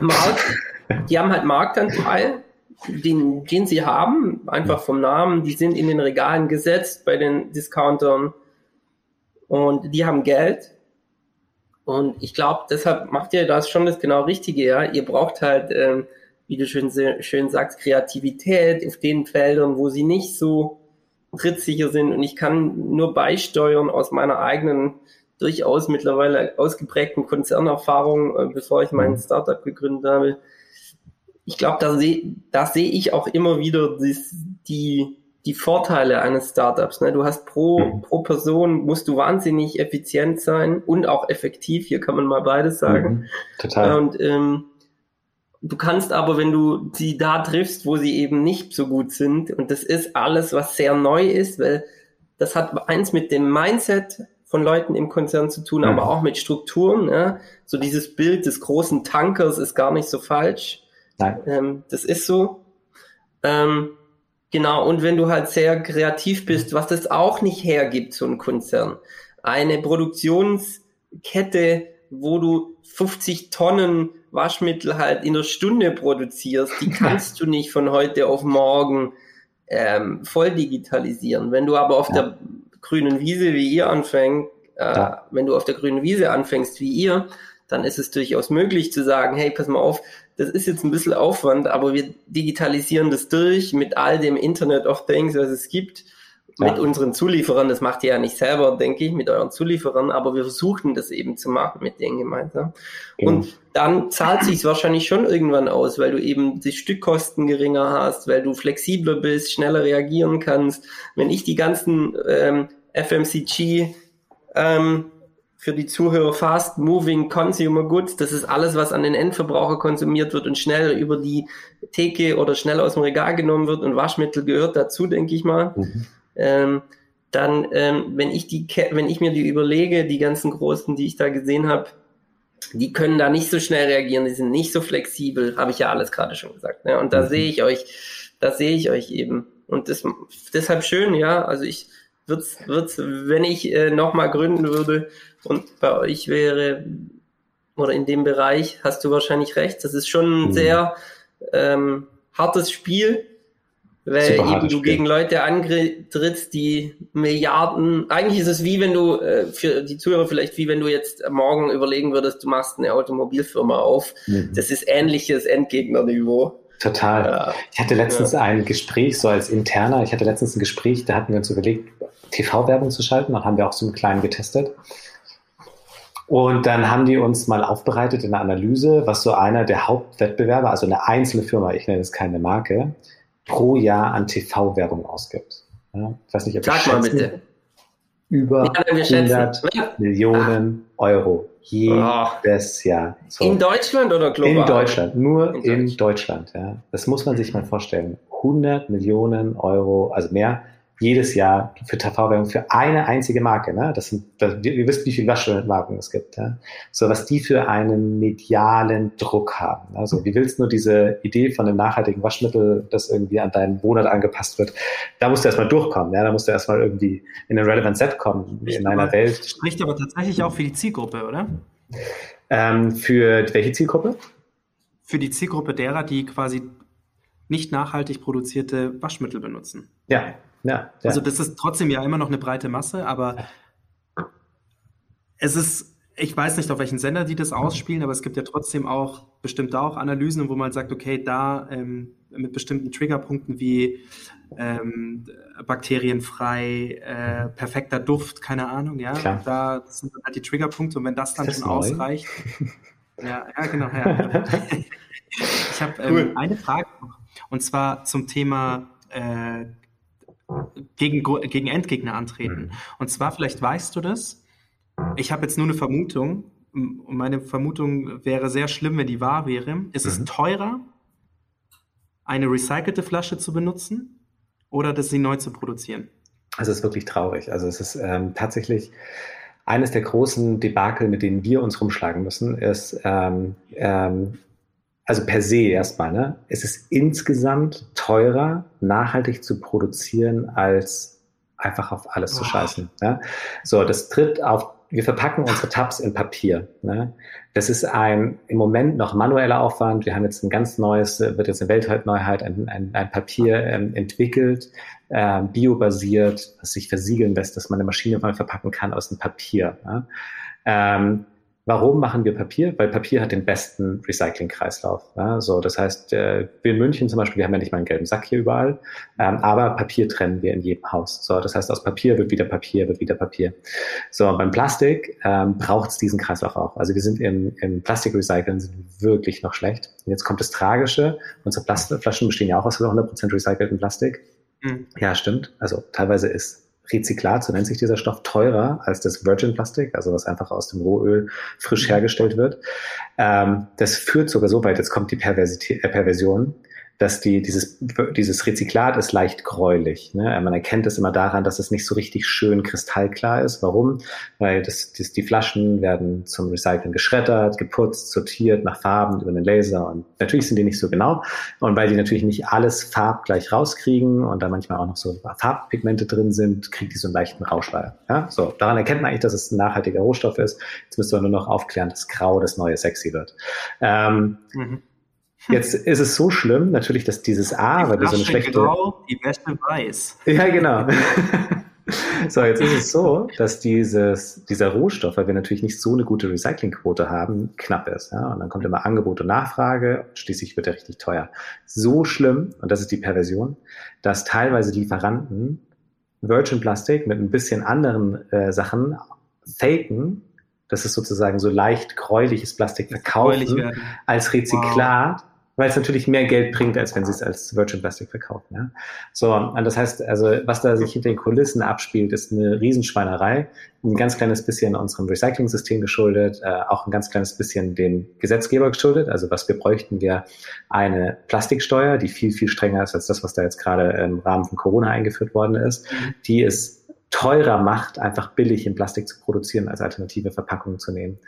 Markt, die haben halt Marktanteil, den, den sie haben, einfach vom Namen, die sind in den Regalen gesetzt bei den Discountern und die haben Geld. Und ich glaube, deshalb macht ihr das schon das genau Richtige, ja. Ihr braucht halt, ähm, wie du schön, schön sagst, Kreativität auf den Feldern, wo sie nicht so trittsicher sind. Und ich kann nur beisteuern aus meiner eigenen durchaus mittlerweile ausgeprägten Konzernerfahrung, äh, bevor ich mein Startup gegründet habe. ich glaube, da sehe da seh ich auch immer wieder dies, die, die Vorteile eines Startups. Ne? Du hast pro, mhm. pro Person musst du wahnsinnig effizient sein und auch effektiv. Hier kann man mal beides sagen. Mhm. Total. Und ähm, du kannst aber, wenn du sie da triffst, wo sie eben nicht so gut sind, und das ist alles, was sehr neu ist, weil das hat eins mit dem Mindset von Leuten im Konzern zu tun, mhm. aber auch mit Strukturen. Ja? So dieses Bild des großen Tankers ist gar nicht so falsch. Nein. Ähm, das ist so. Ähm, genau, und wenn du halt sehr kreativ bist, was das auch nicht hergibt, so ein Konzern. Eine Produktionskette, wo du 50 Tonnen Waschmittel halt in der Stunde produzierst, die *laughs* kannst du nicht von heute auf morgen ähm, voll digitalisieren. Wenn du aber auf ja. der grünen Wiese wie ihr anfängt, äh, ja. wenn du auf der grünen Wiese anfängst wie ihr, dann ist es durchaus möglich zu sagen, hey, pass mal auf, das ist jetzt ein bisschen Aufwand, aber wir digitalisieren das durch mit all dem Internet of Things, was es gibt, ja. mit unseren Zulieferern. Das macht ihr ja nicht selber, denke ich, mit euren Zulieferern, aber wir versuchen das eben zu machen mit denen gemeinsam. Ja. Und dann zahlt sich wahrscheinlich schon irgendwann aus, weil du eben die Stückkosten geringer hast, weil du flexibler bist, schneller reagieren kannst. Wenn ich die ganzen ähm, FMCG ähm, für die Zuhörer Fast Moving Consumer Goods. Das ist alles, was an den Endverbraucher konsumiert wird und schnell über die Theke oder schnell aus dem Regal genommen wird und Waschmittel gehört dazu, denke ich mal. Mhm. Ähm, dann, ähm, wenn ich die, wenn ich mir die überlege, die ganzen großen, die ich da gesehen habe, die können da nicht so schnell reagieren, die sind nicht so flexibel, habe ich ja alles gerade schon gesagt. Ne? Und da mhm. sehe ich euch, da sehe ich euch eben. Und das, deshalb schön, ja. Also ich wird's, wird's, wenn ich äh, nochmal gründen würde und bei euch wäre, oder in dem Bereich, hast du wahrscheinlich recht. Das ist schon ein mhm. sehr ähm, hartes Spiel, weil Super eben du Spiel. gegen Leute antrittst, die Milliarden, eigentlich ist es wie wenn du, äh, für die Zuhörer vielleicht wie wenn du jetzt morgen überlegen würdest, du machst eine Automobilfirma auf. Mhm. Das ist ähnliches Endgegnerniveau. Total. Ja. Ich hatte letztens ja. ein Gespräch, so als interner, ich hatte letztens ein Gespräch, da hatten wir uns überlegt, TV-Werbung zu schalten, dann haben wir auch so einen kleinen getestet. Und dann haben die uns mal aufbereitet in der Analyse, was so einer der Hauptwettbewerber, also eine einzelne Firma, ich nenne es keine Marke, pro Jahr an TV-Werbung ausgibt. Ja, ich weiß nicht, ob Sag mal bitte. Über ja, 100 Millionen ah. Euro jedes oh. Jahr. So. In Deutschland oder global? In Deutschland, nur in, in Deutschland. Deutschland. ja. Das muss man sich mal vorstellen. 100 Millionen Euro, also mehr jedes Jahr für TV-Werbung für eine einzige Marke. Ne? Das sind, das, ihr wisst, wie viele Waschmarken es gibt. Ja? So was die für einen medialen Druck haben. Also wie willst du nur diese Idee von einem nachhaltigen Waschmittel, das irgendwie an deinen Wohnort angepasst wird, da musst du erstmal durchkommen. Ja? Da musst du erstmal irgendwie in ein Relevant Set kommen spricht in einer aber, Welt. Spricht aber tatsächlich auch für die Zielgruppe, oder? Ähm, für welche Zielgruppe? Für die Zielgruppe derer, die quasi nicht nachhaltig produzierte Waschmittel benutzen. Ja, ja, ja. Also das ist trotzdem ja immer noch eine breite Masse, aber es ist, ich weiß nicht, auf welchen Sender die das ausspielen, aber es gibt ja trotzdem auch bestimmt auch Analysen, wo man sagt, okay, da ähm, mit bestimmten Triggerpunkten wie ähm, bakterienfrei, äh, perfekter Duft, keine Ahnung, ja, Klar. da sind halt die Triggerpunkte und wenn das dann das schon neu? ausreicht. *laughs* ja, ja, genau. Ja. *laughs* ich habe ähm, cool. eine Frage noch, und zwar zum Thema äh, gegen, gegen Endgegner antreten. Mhm. Und zwar, vielleicht weißt du das, ich habe jetzt nur eine Vermutung, und meine Vermutung wäre sehr schlimm, wenn die wahr wäre. Ist mhm. es teurer, eine recycelte Flasche zu benutzen oder das sie neu zu produzieren? Also es ist wirklich traurig. Also es ist ähm, tatsächlich eines der großen Debakel, mit denen wir uns rumschlagen müssen, ist ähm, ähm, also per se erstmal, ne? Es ist insgesamt teurer, nachhaltig zu produzieren, als einfach auf alles oh. zu scheißen. Ja? So, das tritt auf, wir verpacken unsere Tabs in Papier. Ne? Das ist ein im Moment noch manueller Aufwand. Wir haben jetzt ein ganz neues, wird jetzt eine Weltneuheit, ein, ein, ein Papier ähm, entwickelt, äh, biobasiert, was sich versiegeln lässt, dass man eine Maschine mal verpacken kann aus dem Papier. Ja? Ähm, Warum machen wir Papier? Weil Papier hat den besten Recycling-Kreislauf. Ja, so, das heißt, äh, wir in München zum Beispiel, wir haben ja nicht mal einen gelben Sack hier überall, ähm, aber Papier trennen wir in jedem Haus. So, das heißt, aus Papier wird wieder Papier, wird wieder Papier. So, beim Plastik ähm, braucht es diesen Kreislauf auch. Also wir sind im, im Plastikrecyceln sind wirklich noch schlecht. Und jetzt kommt das Tragische. Unsere Plast Flaschen bestehen ja auch aus 100% recyceltem Plastik. Mhm. Ja, stimmt. Also teilweise ist Rezyklat, so nennt sich dieser Stoff, teurer als das Virgin Plastik, also was einfach aus dem Rohöl frisch hergestellt wird. Ähm, das führt sogar so weit, jetzt kommt die Perversität, äh, Perversion, dass die, dieses, dieses Rezyklat ist leicht gräulich. Ne? Man erkennt es immer daran, dass es nicht so richtig schön kristallklar ist. Warum? Weil das, das, die Flaschen werden zum Recyceln geschreddert, geputzt, sortiert nach Farben über einen Laser und natürlich sind die nicht so genau. Und weil die natürlich nicht alles farbgleich rauskriegen und da manchmal auch noch so Farbpigmente drin sind, kriegt die so einen leichten Rauschleier. Ja? So, daran erkennt man eigentlich, dass es ein nachhaltiger Rohstoff ist. Jetzt müsste man nur noch aufklären, dass Grau das neue Sexy wird. Ähm, mhm. Jetzt ist es so schlimm, natürlich, dass dieses A, weil wir so eine schlechte. Grau, die Wäsche weiß. Ja, genau. so, jetzt ist es so, dass dieses, dieser Rohstoff, weil wir natürlich nicht so eine gute Recyclingquote haben, knapp ist. Ja? Und dann kommt immer Angebot und Nachfrage, und schließlich wird er richtig teuer. So schlimm, und das ist die Perversion, dass teilweise Lieferanten Virgin Plastik mit ein bisschen anderen äh, Sachen faken, das ist sozusagen so leicht gräuliches Plastik verkaufen als Rezyklat, wow weil es natürlich mehr Geld bringt, als wenn sie es als Virgin Plastic verkaufen. Ja? So, und das heißt, also was da sich hinter den Kulissen abspielt, ist eine Riesenschweinerei, ein ganz kleines bisschen unserem Recycling-System geschuldet, äh, auch ein ganz kleines bisschen dem Gesetzgeber geschuldet. Also was wir bräuchten, wäre eine Plastiksteuer, die viel, viel strenger ist als das, was da jetzt gerade im Rahmen von Corona eingeführt worden ist. Mhm. Die ist teurer macht, einfach billig in Plastik zu produzieren, als alternative Verpackungen zu nehmen.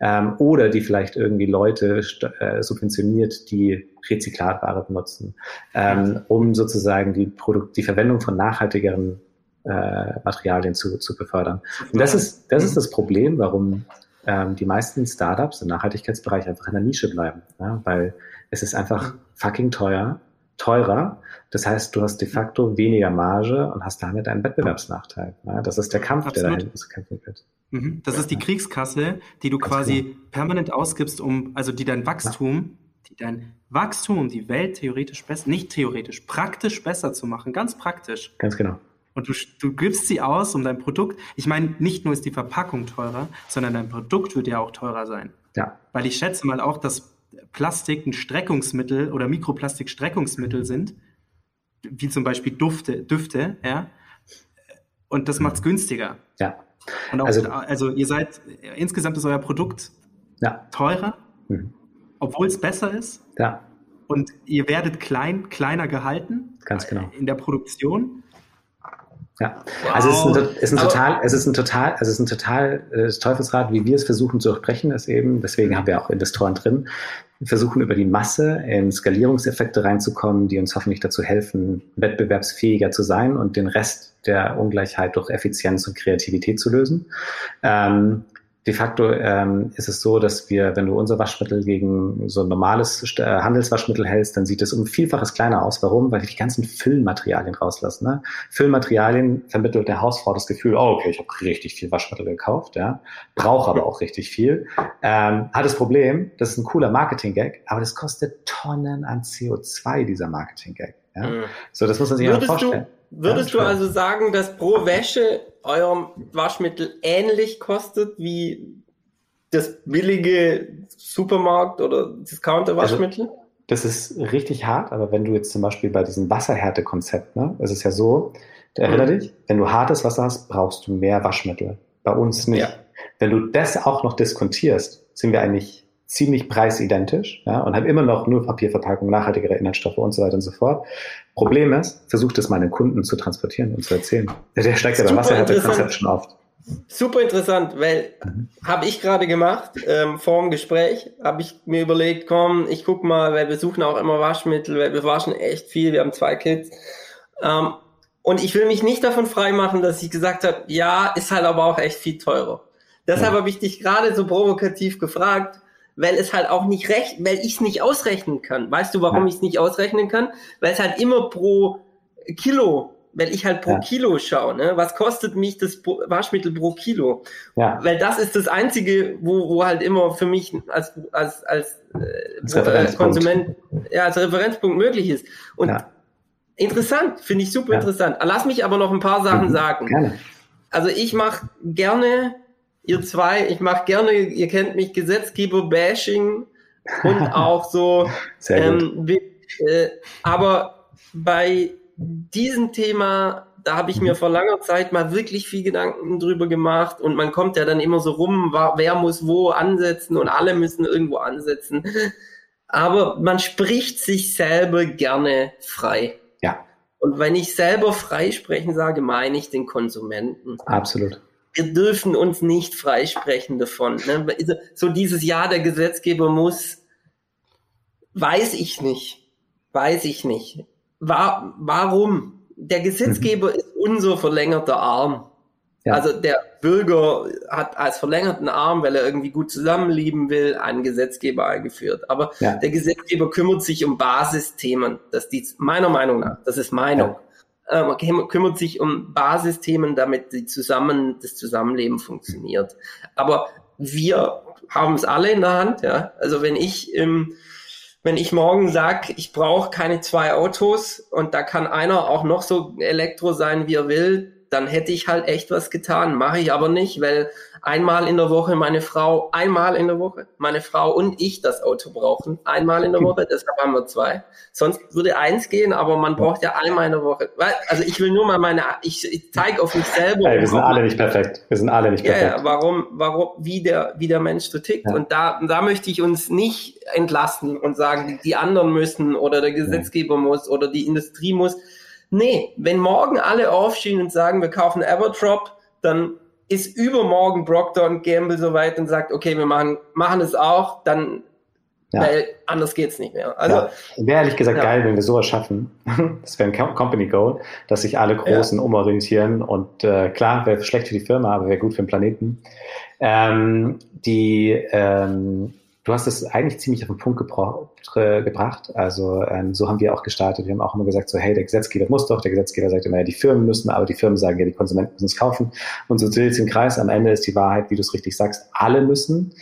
Ähm, oder die vielleicht irgendwie Leute äh, subventioniert, die Rezyklatware benutzen, ähm, um sozusagen die, Produkt die Verwendung von nachhaltigeren äh, Materialien zu, zu befördern. Und das ist, das ist das Problem, warum ähm, die meisten Startups im Nachhaltigkeitsbereich einfach in der Nische bleiben. Ja? Weil es ist einfach fucking teuer, teurer. Das heißt, du hast de facto weniger Marge und hast damit einen Wettbewerbsnachteil. Ja, das ist der Kampf, Absolut. der da hinten zu kämpfen wird. Mhm. Das ist die Kriegskasse, die du Ganz quasi genau. permanent ausgibst, um, also die dein Wachstum, ja. die dein Wachstum, die Welt theoretisch besser, nicht theoretisch, praktisch besser zu machen, ganz praktisch. Ganz genau. Und du, du gibst sie aus, um dein Produkt, ich meine, nicht nur ist die Verpackung teurer, sondern dein Produkt wird ja auch teurer sein. Ja. Weil ich schätze mal auch, dass Plastik ein Streckungsmittel oder Mikroplastik Streckungsmittel sind, wie zum Beispiel Dufte, Düfte, ja. Und das macht es günstiger. Ja. Und auch, also, also ihr seid, insgesamt ist euer Produkt ja. teurer, mhm. obwohl es besser ist. Ja. Und ihr werdet klein, kleiner gehalten. Ganz genau. In der Produktion. Ja, wow. also es ist ein, ein total, es ist ein total, also es ist ein total äh, Teufelsrad, wie wir es versuchen zu durchbrechen, ist eben, deswegen haben wir auch Investoren drin, wir versuchen über die Masse in Skalierungseffekte reinzukommen, die uns hoffentlich dazu helfen, wettbewerbsfähiger zu sein und den Rest der Ungleichheit durch Effizienz und Kreativität zu lösen. Ähm, de facto ähm, ist es so, dass wir, wenn du unser Waschmittel gegen so ein normales äh, Handelswaschmittel hältst, dann sieht es um Vielfaches kleiner aus. Warum? Weil wir die ganzen Füllmaterialien rauslassen. Ne? Füllmaterialien vermittelt der Hausfrau das Gefühl, oh, okay, ich habe richtig viel Waschmittel gekauft, ja, brauche aber auch richtig viel. Ähm, hat das Problem, das ist ein cooler Marketing-Gag, aber das kostet Tonnen an CO2, dieser Marketing-Gag. Ja? Mhm. So, das muss man sich mal vorstellen. Du, würdest ja, du also sagen, dass pro Wäsche eurem Waschmittel ähnlich kostet wie das billige Supermarkt- oder Discounter-Waschmittel? Also, das ist richtig hart, aber wenn du jetzt zum Beispiel bei diesem Wasserhärte-Konzept, ne, es ist ja so, erinnere mhm. dich, wenn du hartes Wasser hast, brauchst du mehr Waschmittel. Bei uns nicht. Ja. Wenn du das auch noch diskontierst, sind wir eigentlich ziemlich preisidentisch ja, und haben immer noch nur Papierverpackung, nachhaltigere Inhaltsstoffe und so weiter und so fort. Problem ist, versucht es meinen Kunden zu transportieren und zu erzählen. Der steigt ja beim Wasserhärte-Konzept schon oft. Super interessant, weil mhm. habe ich gerade gemacht, ähm, vor dem Gespräch, habe ich mir überlegt, komm, ich guck mal, weil wir suchen auch immer Waschmittel, weil wir waschen echt viel, wir haben zwei Kids. Ähm, und ich will mich nicht davon freimachen, dass ich gesagt habe, ja, ist halt aber auch echt viel teurer. Deshalb ja. habe ich dich gerade so provokativ gefragt, weil es halt auch nicht recht, weil ich es nicht ausrechnen kann. Weißt du, warum ja. ich es nicht ausrechnen kann? Weil es halt immer pro Kilo weil ich halt pro ja. Kilo schaue, ne? Was kostet mich das Waschmittel pro Kilo? Ja. Weil das ist das Einzige, wo, wo halt immer für mich als, als, als, äh, als Konsument, ja, als Referenzpunkt möglich ist. Und ja. interessant, finde ich super interessant. Lass mich aber noch ein paar Sachen mhm. sagen. Gerne. Also ich mache gerne, ihr zwei, ich mache gerne, ihr kennt mich, Gesetzgeber-Bashing und *laughs* auch so, ähm, äh, aber bei diesem Thema, da habe ich mir mhm. vor langer Zeit mal wirklich viel Gedanken drüber gemacht und man kommt ja dann immer so rum, wer muss wo ansetzen und alle müssen irgendwo ansetzen. Aber man spricht sich selber gerne frei. Ja. Und wenn ich selber freisprechen sage, meine ich den Konsumenten. Absolut. Wir dürfen uns nicht freisprechen davon. Ne? Also, so dieses Jahr der Gesetzgeber muss, weiß ich nicht. Weiß ich nicht. War, warum? Der Gesetzgeber mhm. ist unser verlängerter Arm. Ja. Also der Bürger hat als verlängerten Arm, weil er irgendwie gut zusammenleben will, einen Gesetzgeber eingeführt. Aber ja. der Gesetzgeber kümmert sich um Basisthemen. Das ist meiner Meinung nach, das ist Meinung. Ja. Ähm, kümmert sich um Basisthemen, damit die zusammen, das Zusammenleben funktioniert. Aber wir haben es alle in der Hand. Ja? Also wenn ich im wenn ich morgen sage, ich brauche keine zwei Autos und da kann einer auch noch so Elektro sein, wie er will, dann hätte ich halt echt was getan. Mache ich aber nicht, weil einmal in der Woche meine Frau, einmal in der Woche, meine Frau und ich das Auto brauchen. Einmal in der Woche, deshalb haben wir zwei. Sonst würde eins gehen, aber man braucht ja einmal in der Woche. Also ich will nur mal meine, ich, ich zeige auf mich selber. Hey, wir sind alle nicht perfekt. Wir sind alle nicht perfekt. Ja, ja warum, warum, wie der, wie der Mensch so tickt. Ja. Und da, da möchte ich uns nicht entlasten und sagen, die anderen müssen oder der Gesetzgeber muss oder die Industrie muss. Nee, wenn morgen alle aufstehen und sagen, wir kaufen Everdrop, dann ist übermorgen Procter Gamble so weit und sagt, okay, wir machen, machen es auch, dann, ja. weil anders geht's nicht mehr. Also, ja. Wäre ehrlich gesagt ja. geil, wenn wir sowas schaffen. *laughs* das wäre ein Company Goal, dass sich alle Großen umorientieren und äh, klar, wäre schlecht für die Firma, aber wäre gut für den Planeten. Ähm, die, ähm, du hast es eigentlich ziemlich auf den Punkt äh, gebracht. Also ähm, so haben wir auch gestartet. Wir haben auch immer gesagt, so hey, der Gesetzgeber muss doch, der Gesetzgeber sagt immer, ja, die Firmen müssen, aber die Firmen sagen ja, die Konsumenten müssen es kaufen. Und so dreht es im Kreis. Am Ende ist die Wahrheit, wie du es richtig sagst, alle müssen.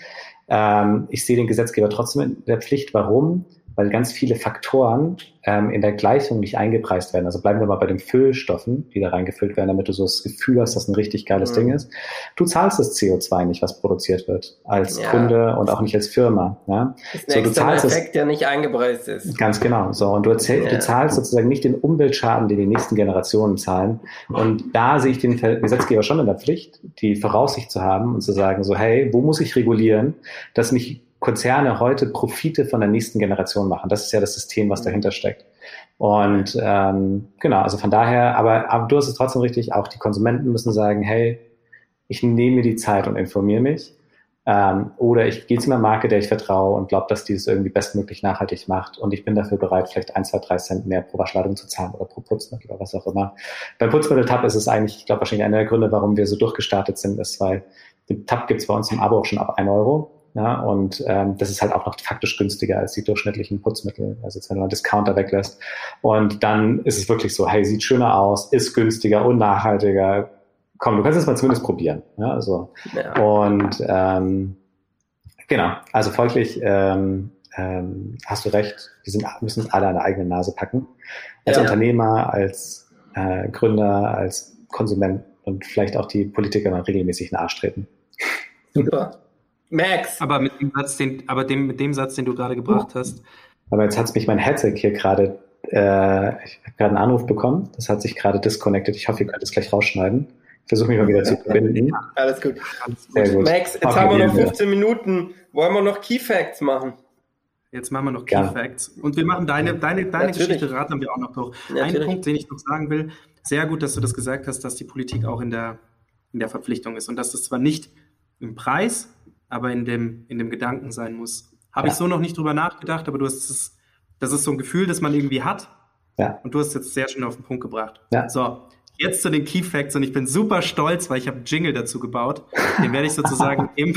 Ähm, ich sehe den Gesetzgeber trotzdem in der Pflicht. Warum? Weil ganz viele Faktoren ähm, in der Gleichung nicht eingepreist werden. Also bleiben wir mal bei den Füllstoffen, die da reingefüllt werden, damit du so das Gefühl hast, dass ein richtig geiles mhm. Ding ist. Du zahlst das CO2 nicht, was produziert wird, als ja. Kunde und auch nicht als Firma. Ja? Das ist ein so, du zahlst Effekt, es, der nicht eingepreist ist. Ganz genau. So und du, erzähl, ja. du zahlst sozusagen nicht den Umweltschaden, den die nächsten Generationen zahlen. Und da sehe ich den Gesetzgeber schon in der Pflicht, die Voraussicht zu haben und zu sagen, so hey, wo muss ich regulieren, dass nicht Konzerne heute Profite von der nächsten Generation machen. Das ist ja das System, was dahinter steckt. Und ähm, genau, also von daher, aber, aber du hast es trotzdem richtig, auch die Konsumenten müssen sagen, hey, ich nehme mir die Zeit und informiere mich. Ähm, oder ich gehe zu einer Marke, der ich vertraue und glaube, dass die es irgendwie bestmöglich nachhaltig macht und ich bin dafür bereit, vielleicht ein, zwei, drei Cent mehr pro Waschladung zu zahlen oder pro Putzmittel oder was auch immer. Beim Putzmittel-Tab ist es eigentlich, ich glaube, wahrscheinlich einer der Gründe, warum wir so durchgestartet sind, ist, weil den Tab gibt es bei uns im Abo auch schon ab ein Euro. Ja, und ähm, das ist halt auch noch faktisch günstiger als die durchschnittlichen Putzmittel, also jetzt wenn man Discounter weglässt. Und dann ist es wirklich so, hey, sieht schöner aus, ist günstiger und nachhaltiger. Komm, du kannst es mal zumindest probieren. Ja, also, ja. Und ähm, genau, also folglich ähm, ähm, hast du recht, wir sind, müssen uns alle an der eigenen Nase packen. Als ja, Unternehmer, als äh, Gründer, als Konsument und vielleicht auch die Politiker mal regelmäßig in den Arsch treten. Super. Max. Aber mit dem Satz, den, aber dem, mit dem Satz, den du gerade gebracht hast. Aber jetzt hat mich mein Headset hier gerade, äh, ich habe gerade einen Anruf bekommen. Das hat sich gerade disconnected. Ich hoffe, ihr könnt es gleich rausschneiden. Ich versuche mich mal wieder zu verbinden. Alles gut. Sehr gut. Max, jetzt okay, haben wir noch 15 Minuten. Wollen wir noch Key Facts machen? Jetzt machen wir noch Key ja. Facts. Und wir machen deine, deine, deine Geschichte, raten wir auch noch durch. Natürlich. Ein Punkt, den ich noch sagen will, sehr gut, dass du das gesagt hast, dass die Politik auch in der, in der Verpflichtung ist und dass das zwar nicht im Preis, aber in dem, in dem Gedanken sein muss. Habe ja. ich so noch nicht drüber nachgedacht, aber du hast es, das ist so ein Gefühl, das man irgendwie hat. Ja. Und du hast es jetzt sehr schön auf den Punkt gebracht. Ja. So, jetzt zu den Key Facts und ich bin super stolz, weil ich habe Jingle dazu gebaut. Den werde ich sozusagen *laughs* im,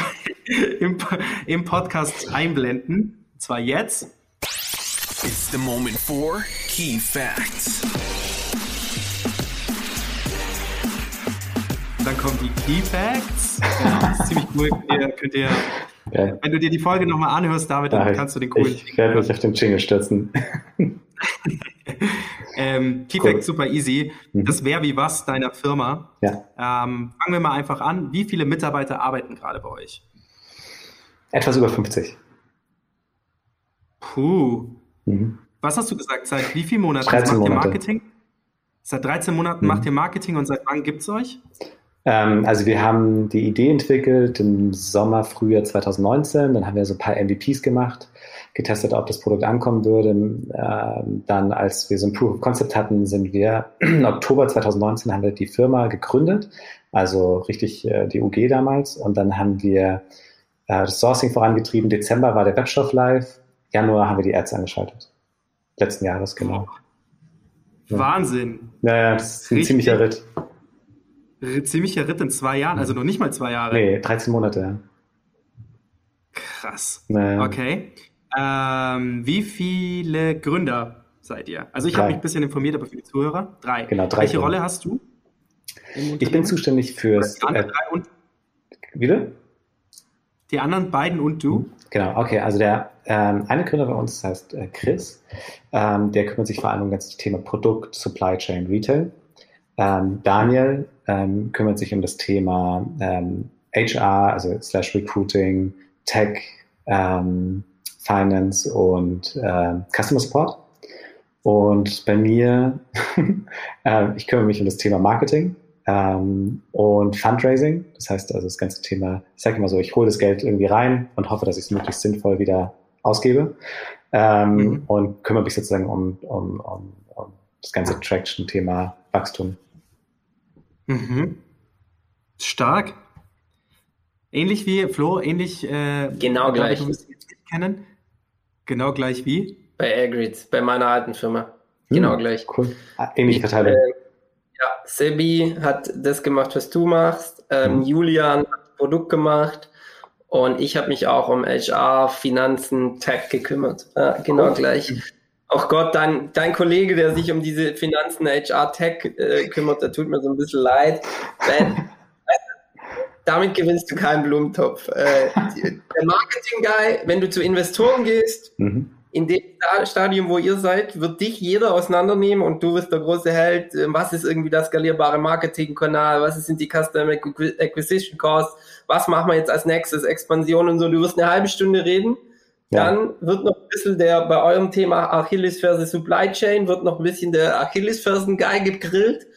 im, im Podcast einblenden. Und zwar jetzt. It's the moment for Key Facts. Dann kommen die Key Facts. *laughs* Das ist ziemlich cool. Könnt ihr, könnt ihr. Wenn du dir die Folge nochmal anhörst, David, dann ja, kannst du den coolen Ich, werde mich auf den Jingle stürzen. *laughs* ähm, Key cool. Facts super easy. Mhm. Das wäre wie was deiner Firma. Ja. Ähm, fangen wir mal einfach an. Wie viele Mitarbeiter arbeiten gerade bei euch? Etwas über 50. Puh. Mhm. Was hast du gesagt? Seit wie vielen Monaten macht Monate. ihr Marketing? Seit 13 Monaten mhm. macht ihr Marketing und seit wann gibt es euch? Ähm, also wir haben die Idee entwickelt im Sommer, Frühjahr 2019. Dann haben wir so ein paar MVPs gemacht, getestet, ob das Produkt ankommen würde. Ähm, dann, als wir so ein Proof of Concept hatten, sind wir *clears throat* im Oktober 2019 haben wir die Firma gegründet, also richtig äh, die UG damals. Und dann haben wir äh, das Sourcing vorangetrieben. Dezember war der Webshop live. Januar haben wir die Ads angeschaltet. Letzten Jahres, genau. Ja. Wahnsinn. Naja, das ist ein Richtig. ziemlicher Ritt. Ziemlicher Ritt in zwei Jahren, also noch nicht mal zwei Jahre. Nee, 13 Monate. Krass. Naja. Okay. Ähm, wie viele Gründer seid ihr? Also ich habe mich ein bisschen informiert, aber für die Zuhörer drei. Genau, drei. Welche Rolle hast du? Ich bin zuständig fürs. Die anderen drei und, wieder? Die anderen beiden und du? Genau, okay. Also der ähm, eine Gründer bei uns heißt äh, Chris. Ähm, der kümmert sich vor allem um das Thema Produkt, Supply Chain, Retail. Ähm, Daniel ähm, kümmert sich um das Thema HR, ähm, also slash Recruiting, Tech, ähm, Finance und äh, Customer Support. Und bei mir, *laughs* äh, ich kümmere mich um das Thema Marketing ähm, und Fundraising. Das heißt also das ganze Thema, ich sage immer so, ich hole das Geld irgendwie rein und hoffe, dass ich es möglichst sinnvoll wieder ausgebe ähm, mhm. und kümmere mich sozusagen um, um, um, um das ganze Traction-Thema Wachstum. Mhm. Stark. Ähnlich wie Flo, ähnlich. Äh, genau gleich. Du kennen. Genau gleich wie? Bei Agrid, bei meiner alten Firma. Genau hm, gleich. Cool. Ah, ähnliche Verteilung. Äh, ja, Sebi hat das gemacht, was du machst. Ähm, hm. Julian hat das Produkt gemacht. Und ich habe mich auch um HR, Finanzen, Tech gekümmert. Ja, genau cool. gleich. Auch Gott, dein, dein Kollege, der sich um diese Finanzen, HR, Tech äh, kümmert, der tut mir so ein bisschen leid. Ben, *laughs* damit gewinnst du keinen Blumentopf. Äh, der Marketing-Guy, wenn du zu Investoren gehst, mhm. in dem Stadium, wo ihr seid, wird dich jeder auseinandernehmen und du wirst der große Held. Ähm, was ist irgendwie das skalierbare Marketing-Kanal? Was sind die Customer Acquisition Costs? Was machen wir jetzt als nächstes? Expansion und so. Du wirst eine halbe Stunde reden dann wird noch ein bisschen der, bei eurem Thema Achillesferse Supply Chain, wird noch ein bisschen der Achillesfersen-Guy gegrillt.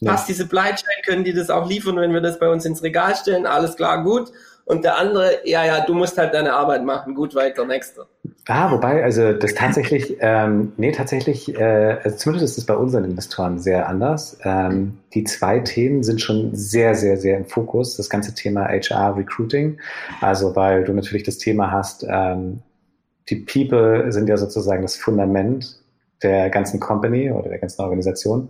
Ja. Passt die Supply Chain, können die das auch liefern, wenn wir das bei uns ins Regal stellen? Alles klar, gut. Und der andere, ja, ja, du musst halt deine Arbeit machen. Gut, weiter, nächster. Ah, wobei, also das tatsächlich, ähm, nee, tatsächlich, äh, also zumindest ist es bei unseren Investoren sehr anders. Ähm, die zwei Themen sind schon sehr, sehr, sehr im Fokus. Das ganze Thema HR Recruiting. Also, weil du natürlich das Thema hast, ähm, die People sind ja sozusagen das Fundament der ganzen Company oder der ganzen Organisation.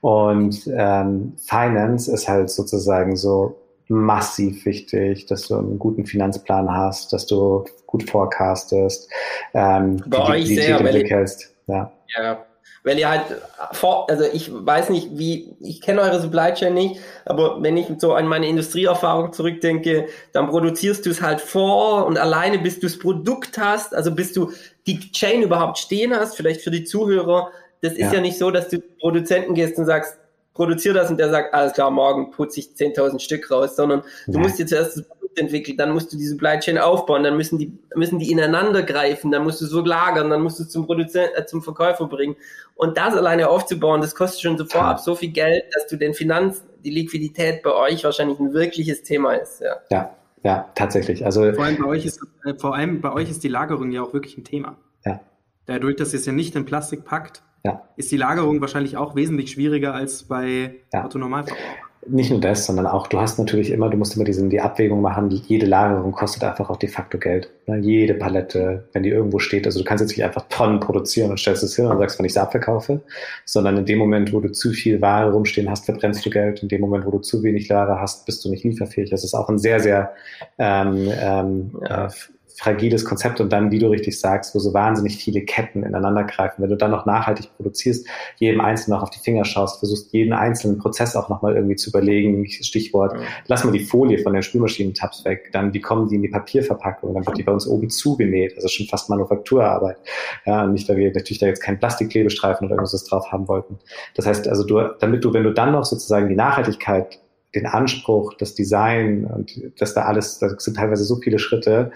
Und ähm, Finance ist halt sozusagen so massiv wichtig, dass du einen guten Finanzplan hast, dass du gut forecastest, ähm, Bei die, die, die Blick hältst. Ja. ja wenn ihr halt vor, also ich weiß nicht, wie, ich kenne eure Supply Chain nicht, aber wenn ich so an meine Industrieerfahrung zurückdenke, dann produzierst du es halt vor und alleine bis du das Produkt hast, also bis du die Chain überhaupt stehen hast, vielleicht für die Zuhörer, das ist ja, ja nicht so, dass du Produzenten gehst und sagst, produziere das und der sagt, alles klar, morgen putze ich 10.000 Stück raus, sondern du ja. musst dir zuerst das entwickelt, dann musst du diese Supply Chain aufbauen, dann müssen die, müssen die ineinander greifen, dann musst du so lagern, dann musst du es zum Produzent, äh, zum Verkäufer bringen. Und das alleine aufzubauen, das kostet schon so vorab so viel Geld, dass du den Finanz, die Liquidität bei euch wahrscheinlich ein wirkliches Thema ist. Ja, ja, ja tatsächlich. Also vor allem bei euch ist, äh, vor allem bei euch ist die Lagerung ja auch wirklich ein Thema. Ja. Dadurch, dass ihr es ja nicht in Plastik packt, ja. ist die Lagerung wahrscheinlich auch wesentlich schwieriger als bei ja. Autonormalverbrauchern nicht nur das, sondern auch, du hast natürlich immer, du musst immer diesen, die Abwägung machen, jede Lagerung kostet einfach auch de facto Geld. Ne? Jede Palette, wenn die irgendwo steht, also du kannst jetzt nicht einfach Tonnen produzieren und stellst es hin und sagst, wenn ich es abverkaufe, sondern in dem Moment, wo du zu viel Ware rumstehen hast, verbrennst du Geld. In dem Moment, wo du zu wenig Ware hast, bist du nicht lieferfähig. Das ist auch ein sehr, sehr ähm, ähm, äh, fragiles Konzept und dann, wie du richtig sagst, wo so wahnsinnig viele Ketten ineinander greifen. Wenn du dann noch nachhaltig produzierst, jedem Einzelnen noch auf die Finger schaust, versuchst jeden einzelnen Prozess auch nochmal irgendwie zu überlegen, Stichwort, ja. lass mal die Folie von den Spülmaschinen-Tabs weg, dann wie kommen die in die Papierverpackung, dann wird die bei uns oben zugenäht, also schon fast Manufakturarbeit. Ja, nicht, weil wir natürlich da jetzt keinen Plastikklebestreifen oder irgendwas drauf haben wollten. Das heißt also, du, damit du, wenn du dann noch sozusagen die Nachhaltigkeit den Anspruch, das Design und das da alles, da sind teilweise so viele Schritte,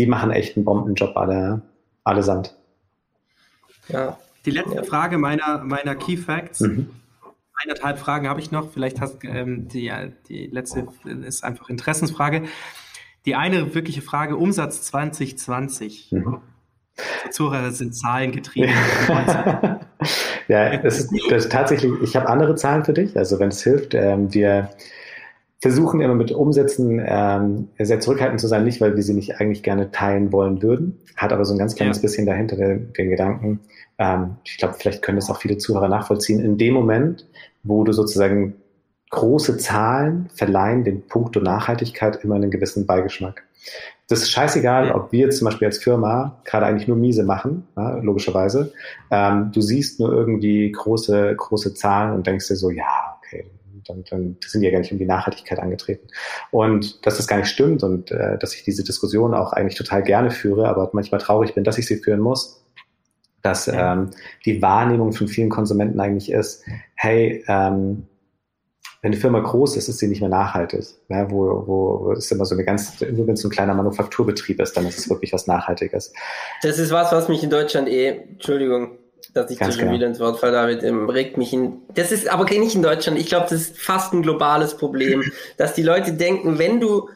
die machen echt einen Bombenjob alle, allesamt. Ja. Die letzte. Frage meiner, meiner Key Facts. Mhm. Eineinhalb Fragen habe ich noch. Vielleicht hast ähm, die, die letzte ist einfach Interessensfrage. Die eine wirkliche Frage, Umsatz 2020. Mhm. Zuhörer sind Zahlen getrieben. *laughs* ja, das ist, das tatsächlich, ich habe andere Zahlen für dich, also wenn es hilft. Ähm, wir versuchen immer mit Umsätzen ähm, sehr zurückhaltend zu sein, nicht weil wir sie nicht eigentlich gerne teilen wollen würden, hat aber so ein ganz kleines ja. bisschen dahinter den, den Gedanken. Ähm, ich glaube, vielleicht können das auch viele Zuhörer nachvollziehen. In dem Moment, wo du sozusagen große Zahlen verleihen dem Punkt Nachhaltigkeit immer einen gewissen Beigeschmack. Das ist scheißegal, ob wir zum Beispiel als Firma gerade eigentlich nur miese machen, ja, logischerweise. Ähm, du siehst nur irgendwie große, große Zahlen und denkst dir so, ja, okay, dann, dann sind die ja gar nicht um die Nachhaltigkeit angetreten. Und dass das gar nicht stimmt und äh, dass ich diese Diskussion auch eigentlich total gerne führe, aber manchmal traurig bin, dass ich sie führen muss, dass ähm, die Wahrnehmung von vielen Konsumenten eigentlich ist, hey, ähm, wenn eine Firma groß ist, ist sie nicht mehr nachhaltig. Ja, wo, wo ist immer so eine ganz, nur wenn es so ein kleiner Manufakturbetrieb ist, dann ist es wirklich was Nachhaltiges. Das ist was, was mich in Deutschland eh, Entschuldigung, dass ich Ganz schon genau. wieder ins Wort falle, David, ähm, regt mich in, das ist aber nicht in Deutschland, ich glaube, das ist fast ein globales Problem, *laughs* dass die Leute denken, wenn du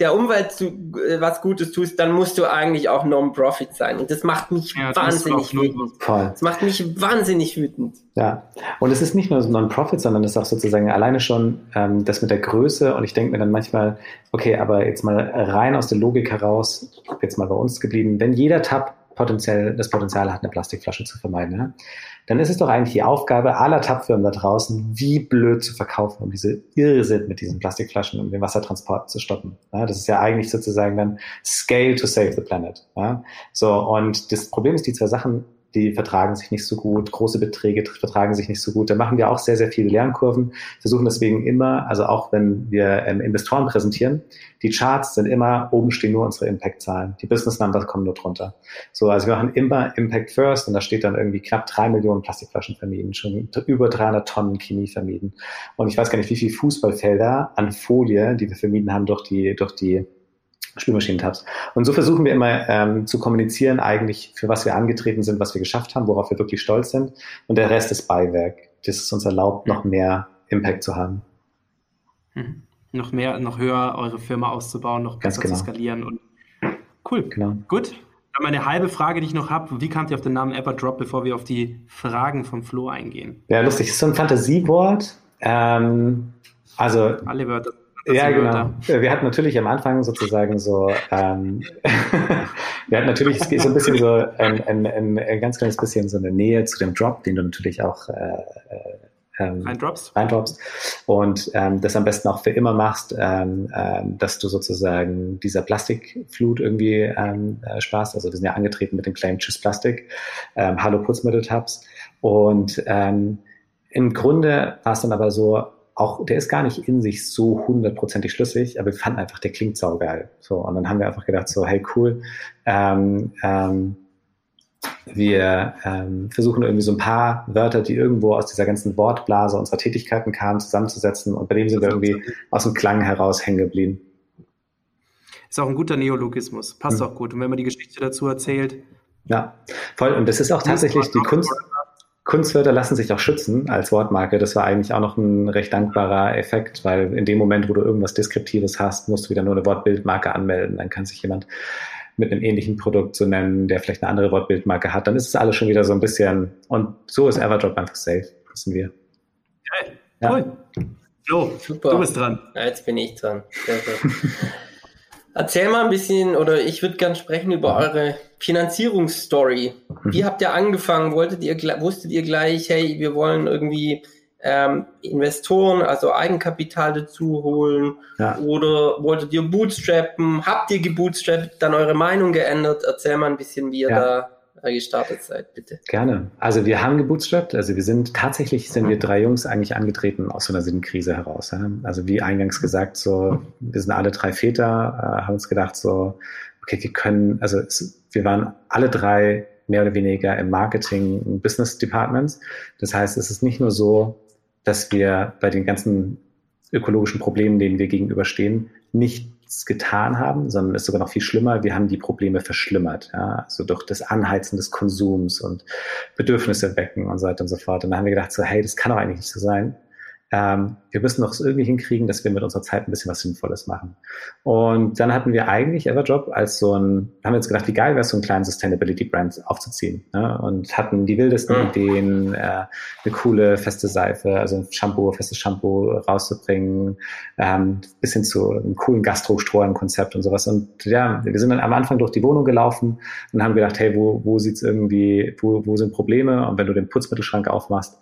der Umwelt zu, äh, was Gutes tust, dann musst du eigentlich auch Non-Profit sein. Und das macht mich ja, wahnsinnig wütend. Voll. Das macht mich wahnsinnig wütend. Ja, und es ist nicht nur so Non-Profit, sondern es ist auch sozusagen alleine schon ähm, das mit der Größe. Und ich denke mir dann manchmal, okay, aber jetzt mal rein aus der Logik heraus, jetzt mal bei uns geblieben, wenn jeder Tab potenziell das Potenzial hat, eine Plastikflasche zu vermeiden, ja? dann ist es doch eigentlich die Aufgabe aller Tab-Firmen da draußen, wie blöd zu verkaufen, um diese Irrsinn mit diesen Plastikflaschen, um den Wassertransport zu stoppen. Ja? Das ist ja eigentlich sozusagen dann Scale to save the planet. Ja? So, und das Problem ist, die zwei Sachen die vertragen sich nicht so gut, große Beträge vertragen sich nicht so gut. Da machen wir auch sehr, sehr viele Lernkurven, versuchen deswegen immer, also auch wenn wir ähm, Investoren präsentieren, die Charts sind immer, oben stehen nur unsere Impact-Zahlen. Die Business Numbers kommen nur drunter. So, also wir machen immer Impact First und da steht dann irgendwie knapp drei Millionen Plastikflaschen vermieden, schon über 300 Tonnen Chemie vermieden. Und ich weiß gar nicht, wie viele Fußballfelder an Folie, die wir vermieden haben durch die, durch die Spülmaschinentabs. Und so versuchen wir immer ähm, zu kommunizieren, eigentlich für was wir angetreten sind, was wir geschafft haben, worauf wir wirklich stolz sind. Und der Rest ist Beiwerk. Das ist uns erlaubt, noch mehr Impact zu haben. Mhm. Noch mehr, noch höher eure Firma auszubauen, noch besser genau. zu skalieren. Und cool. Genau. Gut. Dann meine halbe Frage, die ich noch habe. Wie kamt ihr auf den Namen Everdrop, bevor wir auf die Fragen vom Flo eingehen? Ja, lustig. Das ist so ein Fantasiewort. Ähm, also alle Wörter ja, genau. Wir hatten natürlich am Anfang sozusagen so, ähm, *laughs* wir hatten natürlich so ein bisschen so ein, ein, ein, ein, ganz kleines bisschen so eine Nähe zu dem Drop, den du natürlich auch äh, äh ähm, reindroppst. reindroppst und ähm, das am besten auch für immer machst, ähm, ähm, dass du sozusagen dieser Plastikflut irgendwie ähm, äh, sparst. Also wir sind ja angetreten mit dem Claim Tschüss Plastik, ähm, Hallo Putzmitteltabs und ähm, im Grunde war es dann aber so, auch, der ist gar nicht in sich so hundertprozentig schlüssig, aber wir fanden einfach, der klingt saugeil. So, und dann haben wir einfach gedacht, so, hey, cool, ähm, ähm, wir ähm, versuchen irgendwie so ein paar Wörter, die irgendwo aus dieser ganzen Wortblase unserer Tätigkeiten kamen, zusammenzusetzen und bei dem sind wir irgendwie aus dem Klang heraus hängen geblieben. Ist auch ein guter Neologismus, passt mhm. auch gut. Und wenn man die Geschichte dazu erzählt. Ja, voll. Und das ist auch tatsächlich die Kunst. Kunstwörter lassen sich auch schützen als Wortmarke. Das war eigentlich auch noch ein recht dankbarer Effekt, weil in dem Moment, wo du irgendwas Deskriptives hast, musst du wieder nur eine Wortbildmarke anmelden. Dann kann sich jemand mit einem ähnlichen Produkt so nennen, der vielleicht eine andere Wortbildmarke hat. Dann ist es alles schon wieder so ein bisschen, und so ist Everdrop einfach safe, wissen wir. Geil, ja. cool. Flo, Super. du bist dran. Ja, jetzt bin ich dran. *laughs* Erzähl mal ein bisschen, oder ich würde gern sprechen über eure Finanzierungsstory. Wie mhm. habt ihr angefangen? Wolltet ihr, wusstet ihr gleich, hey, wir wollen irgendwie ähm, Investoren, also Eigenkapital dazu holen? Ja. Oder wolltet ihr bootstrappen? Habt ihr gebootstrappt, dann eure Meinung geändert? Erzähl mal ein bisschen, wie ihr ja. da gestartet seid, bitte. Gerne. Also wir haben gebootstrapped. Also wir sind tatsächlich sind wir drei Jungs eigentlich angetreten aus so einer Sinnkrise heraus. Ja? Also wie eingangs gesagt, so wir sind alle drei Väter, äh, haben uns gedacht so, okay, wir können, also es, wir waren alle drei mehr oder weniger im Marketing Business Departments. Das heißt, es ist nicht nur so, dass wir bei den ganzen ökologischen Problemen, denen wir gegenüberstehen, nichts getan haben, sondern ist sogar noch viel schlimmer. Wir haben die Probleme verschlimmert, ja, also durch das Anheizen des Konsums und Bedürfnisse wecken und so weiter und so fort. Und da haben wir gedacht, so, hey, das kann doch eigentlich nicht so sein ähm, wir müssen doch irgendwie hinkriegen, dass wir mit unserer Zeit ein bisschen was Sinnvolles machen. Und dann hatten wir eigentlich Everjob als so ein, haben wir uns gedacht, wie geil wäre es, so einen kleinen Sustainability-Brand aufzuziehen. Ne? Und hatten die wildesten mhm. Ideen, äh, eine coole feste Seife, also ein Shampoo, festes Shampoo rauszubringen, ähm, bis hin zu einem coolen Gastro-Strohhalm-Konzept und sowas. Und ja, wir sind dann am Anfang durch die Wohnung gelaufen und haben gedacht, hey, wo, wo sieht's irgendwie, wo, wo sind Probleme? Und wenn du den Putzmittelschrank aufmachst,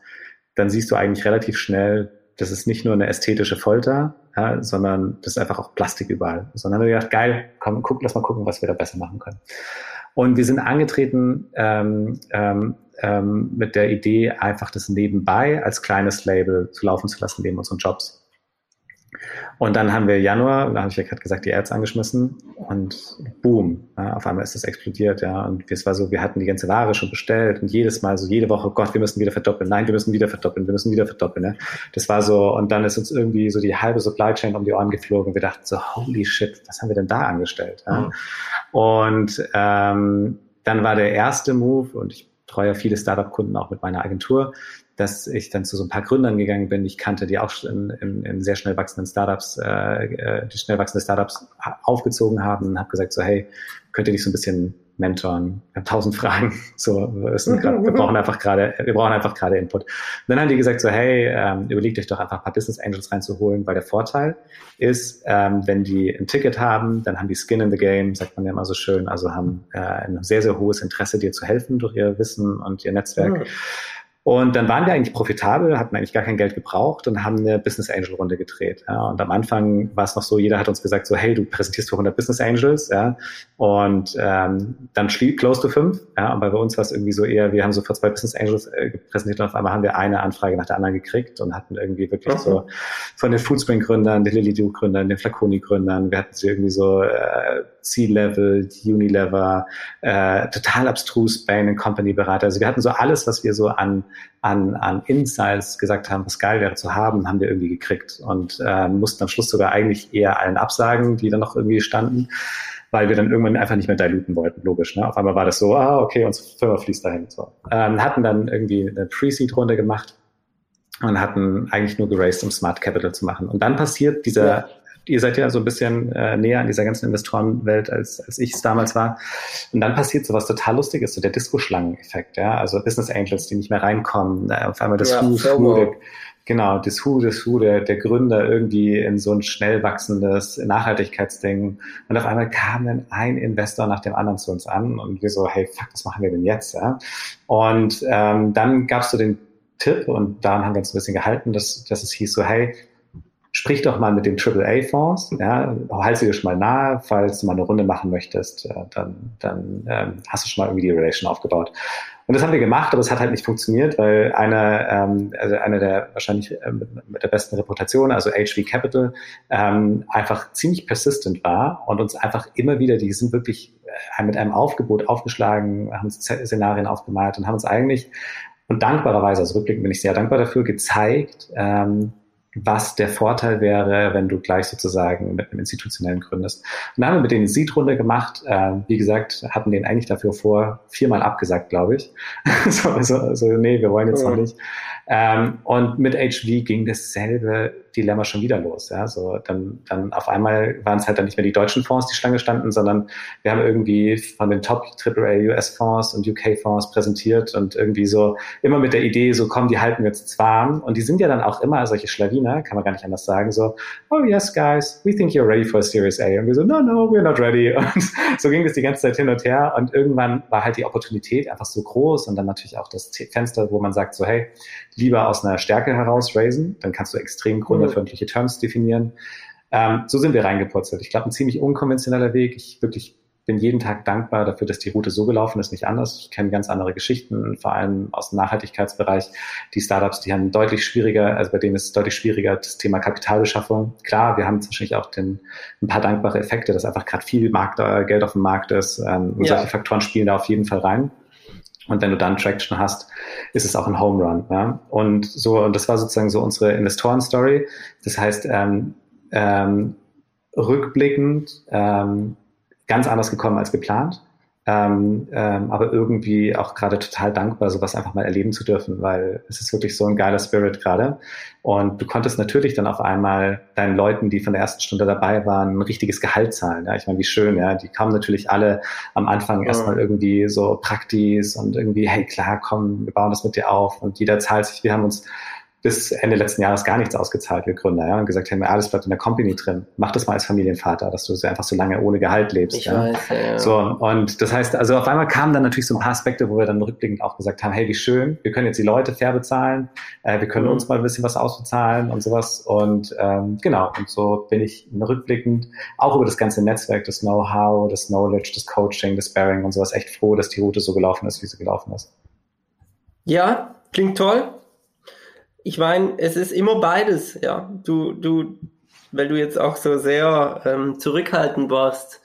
dann siehst du eigentlich relativ schnell, das ist nicht nur eine ästhetische Folter, ja, sondern das ist einfach auch Plastik überall. Sondern haben wir gedacht, geil, komm, guck, lass mal gucken, was wir da besser machen können. Und wir sind angetreten ähm, ähm, ähm, mit der Idee, einfach das nebenbei als kleines Label zu laufen zu lassen neben unseren Jobs. Und dann haben wir Januar, da habe ich ja gerade gesagt, die Ads angeschmissen und boom, ja, auf einmal ist das explodiert, ja. Und es war so, wir hatten die ganze Ware schon bestellt und jedes Mal so, jede Woche, Gott, wir müssen wieder verdoppeln, nein, wir müssen wieder verdoppeln, wir müssen wieder verdoppeln, ja. Das war so, und dann ist uns irgendwie so die halbe Supply Chain um die Ohren geflogen und wir dachten so, holy shit, was haben wir denn da angestellt? Ja? Mhm. Und ähm, dann war der erste Move und ich treue ja viele Startup-Kunden auch mit meiner Agentur, dass ich dann zu so ein paar Gründern gegangen bin. Ich kannte die auch in, in, in sehr schnell wachsenden Startups, äh, äh die schnell wachsende Startups aufgezogen haben und habe gesagt so, hey, könnt ihr dich so ein bisschen mentoren? Ich habe tausend Fragen. *laughs* So, wir brauchen einfach gerade, wir brauchen einfach gerade Input. Und dann haben die gesagt so, hey, ähm, überlegt euch doch einfach ein paar Business Angels reinzuholen, weil der Vorteil ist, ähm, wenn die ein Ticket haben, dann haben die Skin in the Game, sagt man ja immer so schön, also haben äh, ein sehr, sehr hohes Interesse, dir zu helfen durch ihr Wissen und ihr Netzwerk. Mhm. Und dann waren wir eigentlich profitabel, hatten eigentlich gar kein Geld gebraucht und haben eine Business Angel Runde gedreht. Ja. Und am Anfang war es noch so, jeder hat uns gesagt so, hey, du präsentierst für 100 Business Angels, ja. Und ähm, dann schlief close to fünf, ja. Und bei uns war es irgendwie so eher, wir haben sofort zwei Business Angels äh, präsentiert und auf einmal haben wir eine Anfrage nach der anderen gekriegt und hatten irgendwie wirklich okay. so von den Foodspring Gründern, den Lily Do Gründern, den Flaconi Gründern, wir hatten sie irgendwie so äh, C-Level, Unilever, äh, total abstrus Bain Company Berater. Also wir hatten so alles, was wir so an an, an Insights gesagt haben, was geil wäre zu haben, haben wir irgendwie gekriegt und äh, mussten am Schluss sogar eigentlich eher allen absagen, die dann noch irgendwie standen, weil wir dann irgendwann einfach nicht mehr diluten wollten, logisch. Ne? Auf einmal war das so, ah, okay, unsere Firma fließt dahin. So. Ähm, hatten dann irgendwie eine Pre-Seed-Runde gemacht und hatten eigentlich nur geraced, um Smart Capital zu machen. Und dann passiert dieser ihr seid ja so ein bisschen äh, näher an dieser ganzen Investorenwelt, als, als ich es damals war. Und dann passiert so was total Lustiges, so der Disco-Schlangen-Effekt, ja. Also Business Angels, die nicht mehr reinkommen, äh, auf einmal das ja, Who, Who, genau, das Who, das Who, der, der Gründer irgendwie in so ein schnell wachsendes Nachhaltigkeitsding. Und auf einmal kam dann ein Investor nach dem anderen zu uns an und wir so, hey, fuck, was machen wir denn jetzt, ja? Und ähm, dann gab's so den Tipp und daran haben wir uns ein bisschen gehalten, dass, dass es hieß so, hey, sprich doch mal mit den AAA-Fonds, ja, halt sie dir schon mal nahe, falls du mal eine Runde machen möchtest, äh, dann, dann ähm, hast du schon mal irgendwie die Relation aufgebaut. Und das haben wir gemacht, aber es hat halt nicht funktioniert, weil einer, ähm, also einer der wahrscheinlich äh, mit der besten Reputation, also HV Capital, ähm, einfach ziemlich persistent war und uns einfach immer wieder, die sind wirklich äh, mit einem Aufgebot aufgeschlagen, haben Szenarien aufgemalt und haben uns eigentlich und dankbarerweise, also rückblickend bin ich sehr dankbar dafür, gezeigt, ähm, was der Vorteil wäre, wenn du gleich sozusagen mit einem institutionellen gründest. Und dann haben wir mit denen Seed-Runde gemacht. Äh, wie gesagt, hatten den eigentlich dafür vor, viermal abgesagt, glaube ich. *laughs* so, so, so, nee, wir wollen jetzt noch nicht. Ähm, und mit HV ging dasselbe Dilemma schon wieder los. Ja, so dann, dann auf einmal waren es halt dann nicht mehr die deutschen Fonds, die Schlange standen, sondern wir haben irgendwie von den Top AAA US Fonds und UK Fonds präsentiert und irgendwie so immer mit der Idee, so komm, die halten wir jetzt warm. Und die sind ja dann auch immer solche Schlawiner, kann man gar nicht anders sagen, so, oh yes, guys, we think you're ready for a Series A. Und wir so, no, no, we're not ready. *laughs* Und so ging es die ganze Zeit hin und her. Und irgendwann war halt die Opportunität einfach so groß und dann natürlich auch das Fenster, wo man sagt, so, hey, lieber aus einer Stärke heraus raisen, dann kannst du extrem gründerfreundliche Terms definieren. Ähm, so sind wir reingepurzelt. Ich glaube, ein ziemlich unkonventioneller Weg. Ich wirklich bin jeden Tag dankbar dafür, dass die Route so gelaufen ist, nicht anders. Ich kenne ganz andere Geschichten, vor allem aus dem Nachhaltigkeitsbereich. Die Startups, die haben deutlich schwieriger, also bei denen ist es deutlich schwieriger, das Thema Kapitalbeschaffung. Klar, wir haben wahrscheinlich auch den, ein paar dankbare Effekte, dass einfach gerade viel Markt, äh, Geld auf dem Markt ist. Ähm, und ja. solche Faktoren spielen da auf jeden Fall rein. Und wenn du dann Traction hast, ist es auch ein Home Run. Ja? Und so, und das war sozusagen so unsere Investoren-Story. Das heißt, ähm, ähm, rückblickend ähm, ganz anders gekommen als geplant. Ähm, ähm, aber irgendwie auch gerade total dankbar, sowas einfach mal erleben zu dürfen, weil es ist wirklich so ein geiler Spirit gerade. Und du konntest natürlich dann auf einmal deinen Leuten, die von der ersten Stunde dabei waren, ein richtiges Gehalt zahlen. Ja, ich meine, wie schön, ja. Die kamen natürlich alle am Anfang erstmal irgendwie so Praktis und irgendwie, hey klar, komm, wir bauen das mit dir auf und jeder zahlt sich. Wir haben uns bis Ende letzten Jahres gar nichts ausgezahlt, wir Gründer, ja, und gesagt haben, alles bleibt in der Company drin. Mach das mal als Familienvater, dass du so einfach so lange ohne Gehalt lebst. Ich ja. weiß, ja. So, und das heißt, also auf einmal kamen dann natürlich so ein paar Aspekte, wo wir dann rückblickend auch gesagt haben, hey, wie schön, wir können jetzt die Leute fair bezahlen, äh, wir können mhm. uns mal ein bisschen was ausbezahlen und sowas. Und ähm, genau, und so bin ich rückblickend auch über das ganze Netzwerk, das Know-how, das Knowledge, das Coaching, das Sparing und sowas echt froh, dass die Route so gelaufen ist, wie sie gelaufen ist. Ja, klingt toll ich meine, es ist immer beides, ja. Du, du, weil du jetzt auch so sehr ähm, zurückhaltend warst.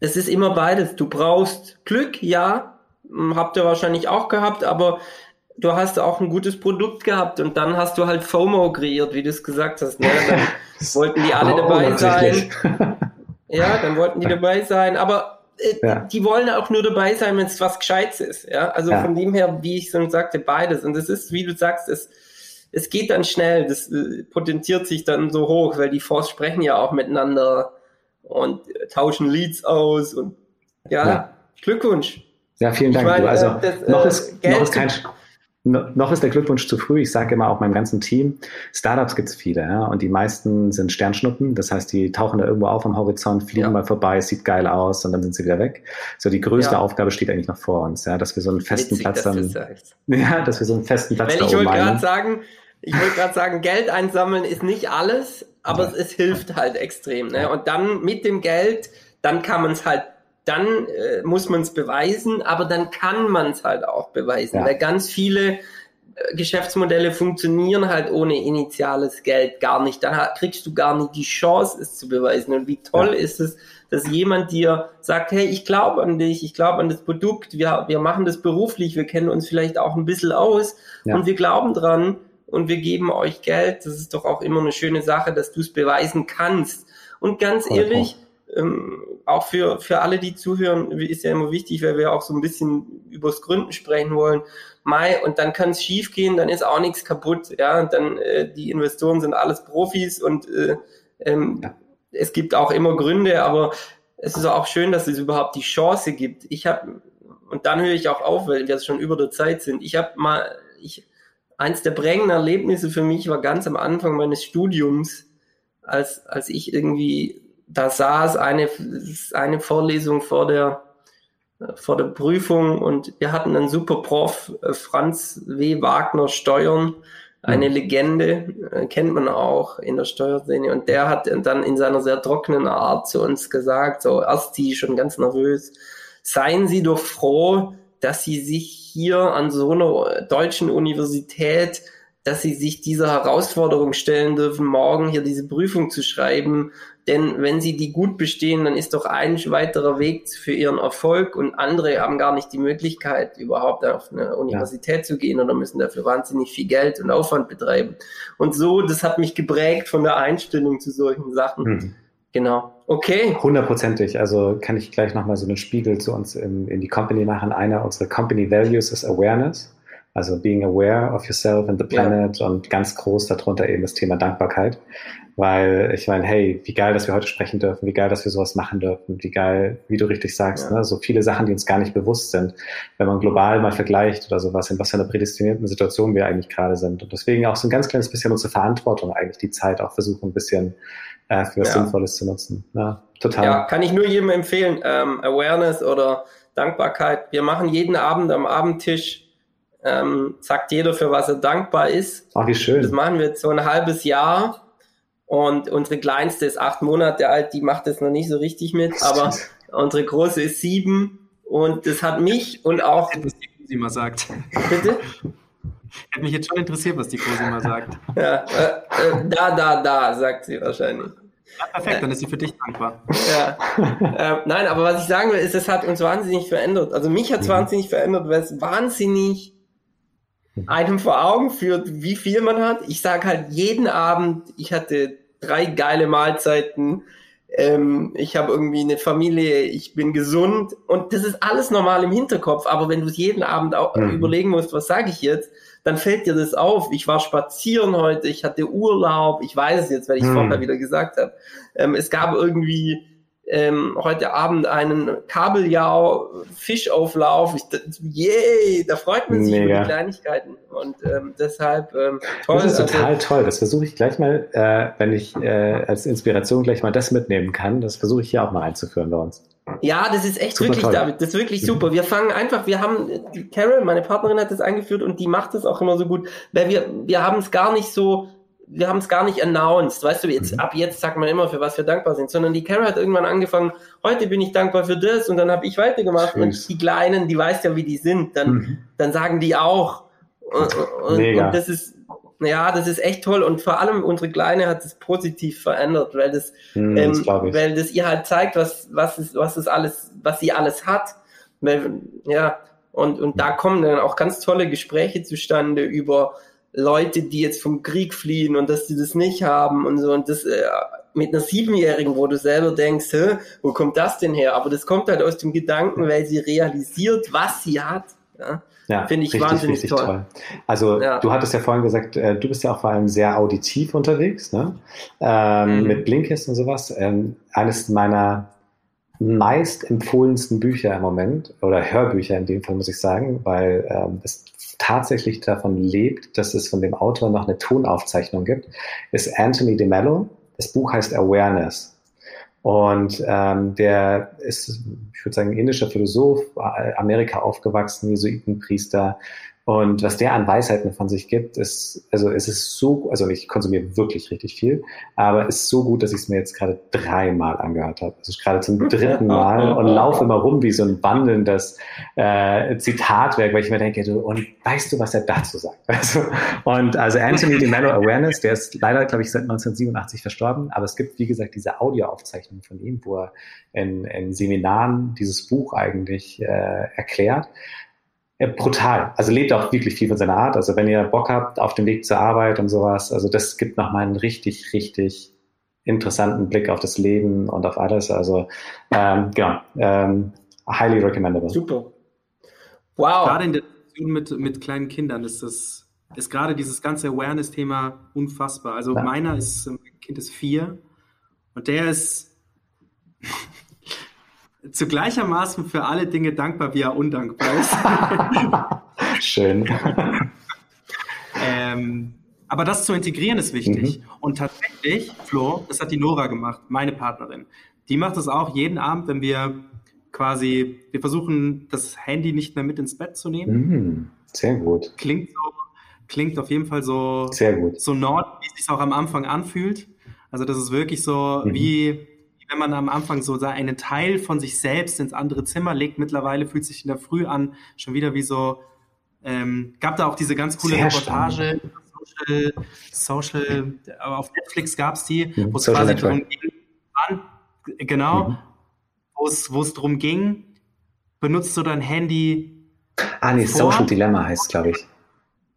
Es ist immer beides. Du brauchst Glück, ja, hm, habt ihr wahrscheinlich auch gehabt, aber du hast auch ein gutes Produkt gehabt und dann hast du halt FOMO kreiert, wie du es gesagt hast. Ne? Dann *laughs* wollten die alle oh, dabei sein. ja, dann wollten die dabei sein, aber ja. die wollen auch nur dabei sein, wenn es was Gescheites ist. Ja, also ja. von dem her, wie ich schon sagte, beides. Und es ist, wie du sagst, es, es geht dann schnell, das äh, potentiert sich dann so hoch, weil die Fonds sprechen ja auch miteinander und äh, tauschen Leads aus und ja, ja. Glückwunsch. Ja, vielen Dank. Meine, also das, noch, ist, noch ist kein, noch ist der Glückwunsch zu früh. Ich sage immer auch meinem ganzen Team, Startups gibt es viele ja, und die meisten sind Sternschnuppen. Das heißt, die tauchen da irgendwo auf am Horizont, fliegen ja. mal vorbei, sieht geil aus und dann sind sie wieder weg. So die größte ja. Aufgabe steht eigentlich noch vor uns, ja, dass wir so einen festen Witzig, Platz dann, ja, dass wir so einen festen Platz da ich wollte gerade sagen, ich wollte gerade sagen, Geld einsammeln ist nicht alles, aber es, es, hilft halt extrem. Ne? Und dann mit dem Geld, dann kann man es halt dann äh, muss man es beweisen, aber dann kann man es halt auch beweisen, ja. weil ganz viele äh, Geschäftsmodelle funktionieren halt ohne initiales Geld gar nicht. Da kriegst du gar nicht die Chance, es zu beweisen. Und wie toll ja. ist es, dass jemand dir sagt, hey, ich glaube an dich, ich glaube an das Produkt, wir, wir machen das beruflich, wir kennen uns vielleicht auch ein bisschen aus ja. und wir glauben dran und wir geben euch Geld. Das ist doch auch immer eine schöne Sache, dass du es beweisen kannst. Und ganz Voll ehrlich, ähm, auch für, für alle, die zuhören, ist ja immer wichtig, weil wir auch so ein bisschen übers Gründen sprechen wollen. Mai, und dann kann es schief gehen, dann ist auch nichts kaputt. Ja, und dann äh, die Investoren sind alles Profis und äh, ähm, ja. es gibt auch immer Gründe, aber es ist auch schön, dass es überhaupt die Chance gibt. Ich habe, und dann höre ich auch auf, weil wir schon über der Zeit sind. Ich habe mal, ich, eins der prägenden Erlebnisse für mich war ganz am Anfang meines Studiums, als, als ich irgendwie da saß eine, eine Vorlesung vor der, vor der Prüfung und wir hatten einen super Prof, äh, Franz W. Wagner Steuern, eine mhm. Legende, äh, kennt man auch in der Steuerszene. Und der hat dann in seiner sehr trockenen Art zu uns gesagt, so erst die schon ganz nervös, seien Sie doch froh, dass Sie sich hier an so einer deutschen Universität dass sie sich dieser Herausforderung stellen dürfen, morgen hier diese Prüfung zu schreiben. Denn wenn sie die gut bestehen, dann ist doch ein weiterer Weg für ihren Erfolg und andere haben gar nicht die Möglichkeit, überhaupt auf eine Universität ja. zu gehen oder müssen dafür wahnsinnig viel Geld und Aufwand betreiben. Und so, das hat mich geprägt von der Einstellung zu solchen Sachen. Mhm. Genau. Okay. Hundertprozentig. Also kann ich gleich nochmal so einen Spiegel zu uns in, in die Company machen. Einer unserer Company Values ist Awareness. Also being aware of yourself and the planet ja. und ganz groß darunter eben das Thema Dankbarkeit. Weil ich meine, hey, wie geil, dass wir heute sprechen dürfen, wie geil, dass wir sowas machen dürfen, wie geil, wie du richtig sagst, ja. ne? so viele Sachen, die uns gar nicht bewusst sind, wenn man global mal vergleicht oder sowas, in was für einer prädestinierten Situation wir eigentlich gerade sind. Und deswegen auch so ein ganz kleines bisschen unsere Verantwortung eigentlich, die Zeit auch versuchen, ein bisschen äh, für was ja. Sinnvolles zu nutzen. Ja, total. Ja, kann ich nur jedem empfehlen. Ähm, Awareness oder Dankbarkeit. Wir machen jeden Abend am Abendtisch ähm, sagt jeder, für was er dankbar ist. Ach, wie schön. Das machen wir jetzt so ein halbes Jahr. Und unsere Kleinste ist acht Monate alt, die macht das noch nicht so richtig mit, aber unsere Große ist sieben und das hat mich und auch. Was die Cosima sagt. Bitte? Hätte mich jetzt schon interessiert, was die Cosima sagt. Ja, äh, äh, da, da, da, sagt sie wahrscheinlich. Ja, perfekt, dann ist sie für dich dankbar. Ja. äh, nein, aber was ich sagen will, ist, es hat uns wahnsinnig verändert. Also mich hat es mhm. wahnsinnig verändert, weil es wahnsinnig einem vor Augen führt, wie viel man hat. Ich sage halt jeden Abend, ich hatte drei geile Mahlzeiten, ähm, ich habe irgendwie eine Familie, ich bin gesund und das ist alles normal im Hinterkopf. Aber wenn du es jeden Abend auch mhm. überlegen musst, was sage ich jetzt, dann fällt dir das auf. Ich war spazieren heute, ich hatte Urlaub, ich weiß es jetzt, weil ich es mhm. vorher wieder gesagt habe. Ähm, es gab irgendwie ähm, heute Abend einen Kabeljau-Fischauflauf. Yay, da freut man sich Mega. über die Kleinigkeiten. Und ähm, deshalb ähm, toll. Das ist also total also, toll. Das versuche ich gleich mal, äh, wenn ich äh, als Inspiration gleich mal das mitnehmen kann. Das versuche ich hier auch mal einzuführen bei uns. Ja, das ist echt super wirklich, toll. David, das ist wirklich super. Wir fangen einfach, wir haben, Carol, meine Partnerin hat das eingeführt und die macht das auch immer so gut, weil wir, wir haben es gar nicht so, wir haben es gar nicht announced, weißt du, jetzt, mhm. ab jetzt sagt man immer, für was wir dankbar sind, sondern die Carol hat irgendwann angefangen, heute bin ich dankbar für das und dann habe ich weitergemacht Süß. und die Kleinen, die weißt ja, wie die sind, dann, mhm. dann sagen die auch. Und, und, und, das ist, ja, das ist echt toll und vor allem unsere Kleine hat es positiv verändert, weil das, mhm, ähm, das weil das ihr halt zeigt, was, was ist, was ist alles, was sie alles hat. Weil, ja, und, und da kommen dann auch ganz tolle Gespräche zustande über, Leute, die jetzt vom Krieg fliehen und dass die das nicht haben und so und das äh, mit einer Siebenjährigen, wo du selber denkst, Hä, wo kommt das denn her? Aber das kommt halt aus dem Gedanken, weil sie realisiert, was sie hat. Ja, ja finde ich richtig, wahnsinnig richtig toll. toll. Also ja. du hattest ja vorhin gesagt, äh, du bist ja auch vor allem sehr auditiv unterwegs, ne? Ähm, mhm. mit Blinkist und sowas. Ähm, eines meiner meist empfohlensten Bücher im Moment oder Hörbücher in dem Fall muss ich sagen, weil ähm, es tatsächlich davon lebt, dass es von dem Autor noch eine Tonaufzeichnung gibt, ist Anthony DeMello. Das Buch heißt Awareness. Und ähm, der ist, ich würde sagen, indischer Philosoph, Amerika aufgewachsen, Jesuitenpriester, und was der an Weisheiten von sich gibt, ist, also es ist so, also ich konsumiere wirklich richtig viel, aber es ist so gut, dass ich es mir jetzt gerade dreimal angehört habe. Also gerade zum dritten Mal und laufe immer rum wie so ein wandelndes äh, Zitatwerk, weil ich mir denke, du, und weißt du, was er dazu sagt? *laughs* Also, und also Anthony de Mello Awareness, der ist leider, glaube ich, seit 1987 verstorben, aber es gibt, wie gesagt, diese Audioaufzeichnung von ihm, wo er in, in Seminaren dieses Buch eigentlich äh, erklärt. Brutal. Also lebt auch wirklich viel von seiner Art. Also wenn ihr Bock habt auf dem Weg zur Arbeit und sowas, also das gibt nochmal einen richtig, richtig interessanten Blick auf das Leben und auf alles. Also ähm, genau, ähm, highly recommendable. Super. Wow. Gerade in der Situation mit, mit kleinen Kindern ist das, ist gerade dieses ganze Awareness-Thema unfassbar. Also ja. meiner ist, mein Kind ist vier und der ist zu gleichermaßen für alle Dinge dankbar, wie er undankbar ist. *laughs* Schön. ähm, aber das zu integrieren ist wichtig. Mhm. Und tatsächlich, Flo, das hat die Nora gemacht, meine Partnerin. Die macht das auch jeden Abend, wenn wir quasi, wir versuchen, das Handy nicht mehr mit ins Bett zu nehmen. Mhm. Sehr gut. Klingt so, klingt auf jeden Fall so, Sehr gut. so Nord, wie es sich auch am Anfang anfühlt. Also das ist wirklich so mhm. wie wenn man am Anfang so einen Teil von sich selbst ins andere Zimmer legt. Mittlerweile fühlt sich in der Früh an, schon wieder wie so, ähm, gab da auch diese ganz coole Sehr Reportage, Social, Social, aber auf Netflix gab es die, wo es quasi Network. darum ging, wann, genau, mhm. wo es darum ging, benutzt du dein Handy Ah, nee, vor, Social Dilemma heißt glaube ich.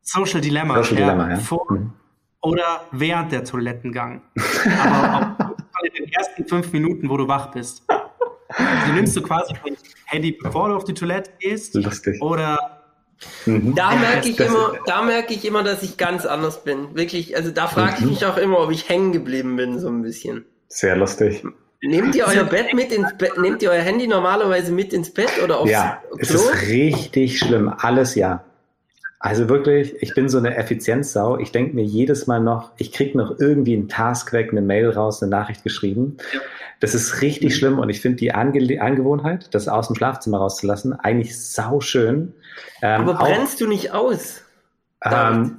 Social Dilemma, Social ja, Dilemma, ja. Vor mhm. oder während der Toilettengang. *laughs* aber in den ersten fünf Minuten, wo du wach bist. Also nimmst du quasi dein Handy, bevor du auf die Toilette gehst. Lustig. Oder Mhm. Da merke ich das immer, da merke ich immer, dass ich ganz anders bin. Wirklich, also da frage ich mhm. mich auch immer, ob ich hängen geblieben bin, so ein bisschen. Sehr lustig. Nehmt ihr euer Bett mit ins Bett, nehmt ihr euer Handy normalerweise mit ins Bett oder aufs Ja, Klo? es ist richtig schlimm. Alles ja. Also wirklich, ich bin so eine Effizienzsau. Ich denke mir jedes Mal noch, ich kriege noch irgendwie einen Task weg, eine Mail raus, eine Nachricht geschrieben. Ja. Das ist richtig schlimm und ich finde die Ange Angewohnheit, das aus dem Schlafzimmer rauszulassen, eigentlich sau schön. Ähm, Aber brennst auch, du nicht aus? Ähm,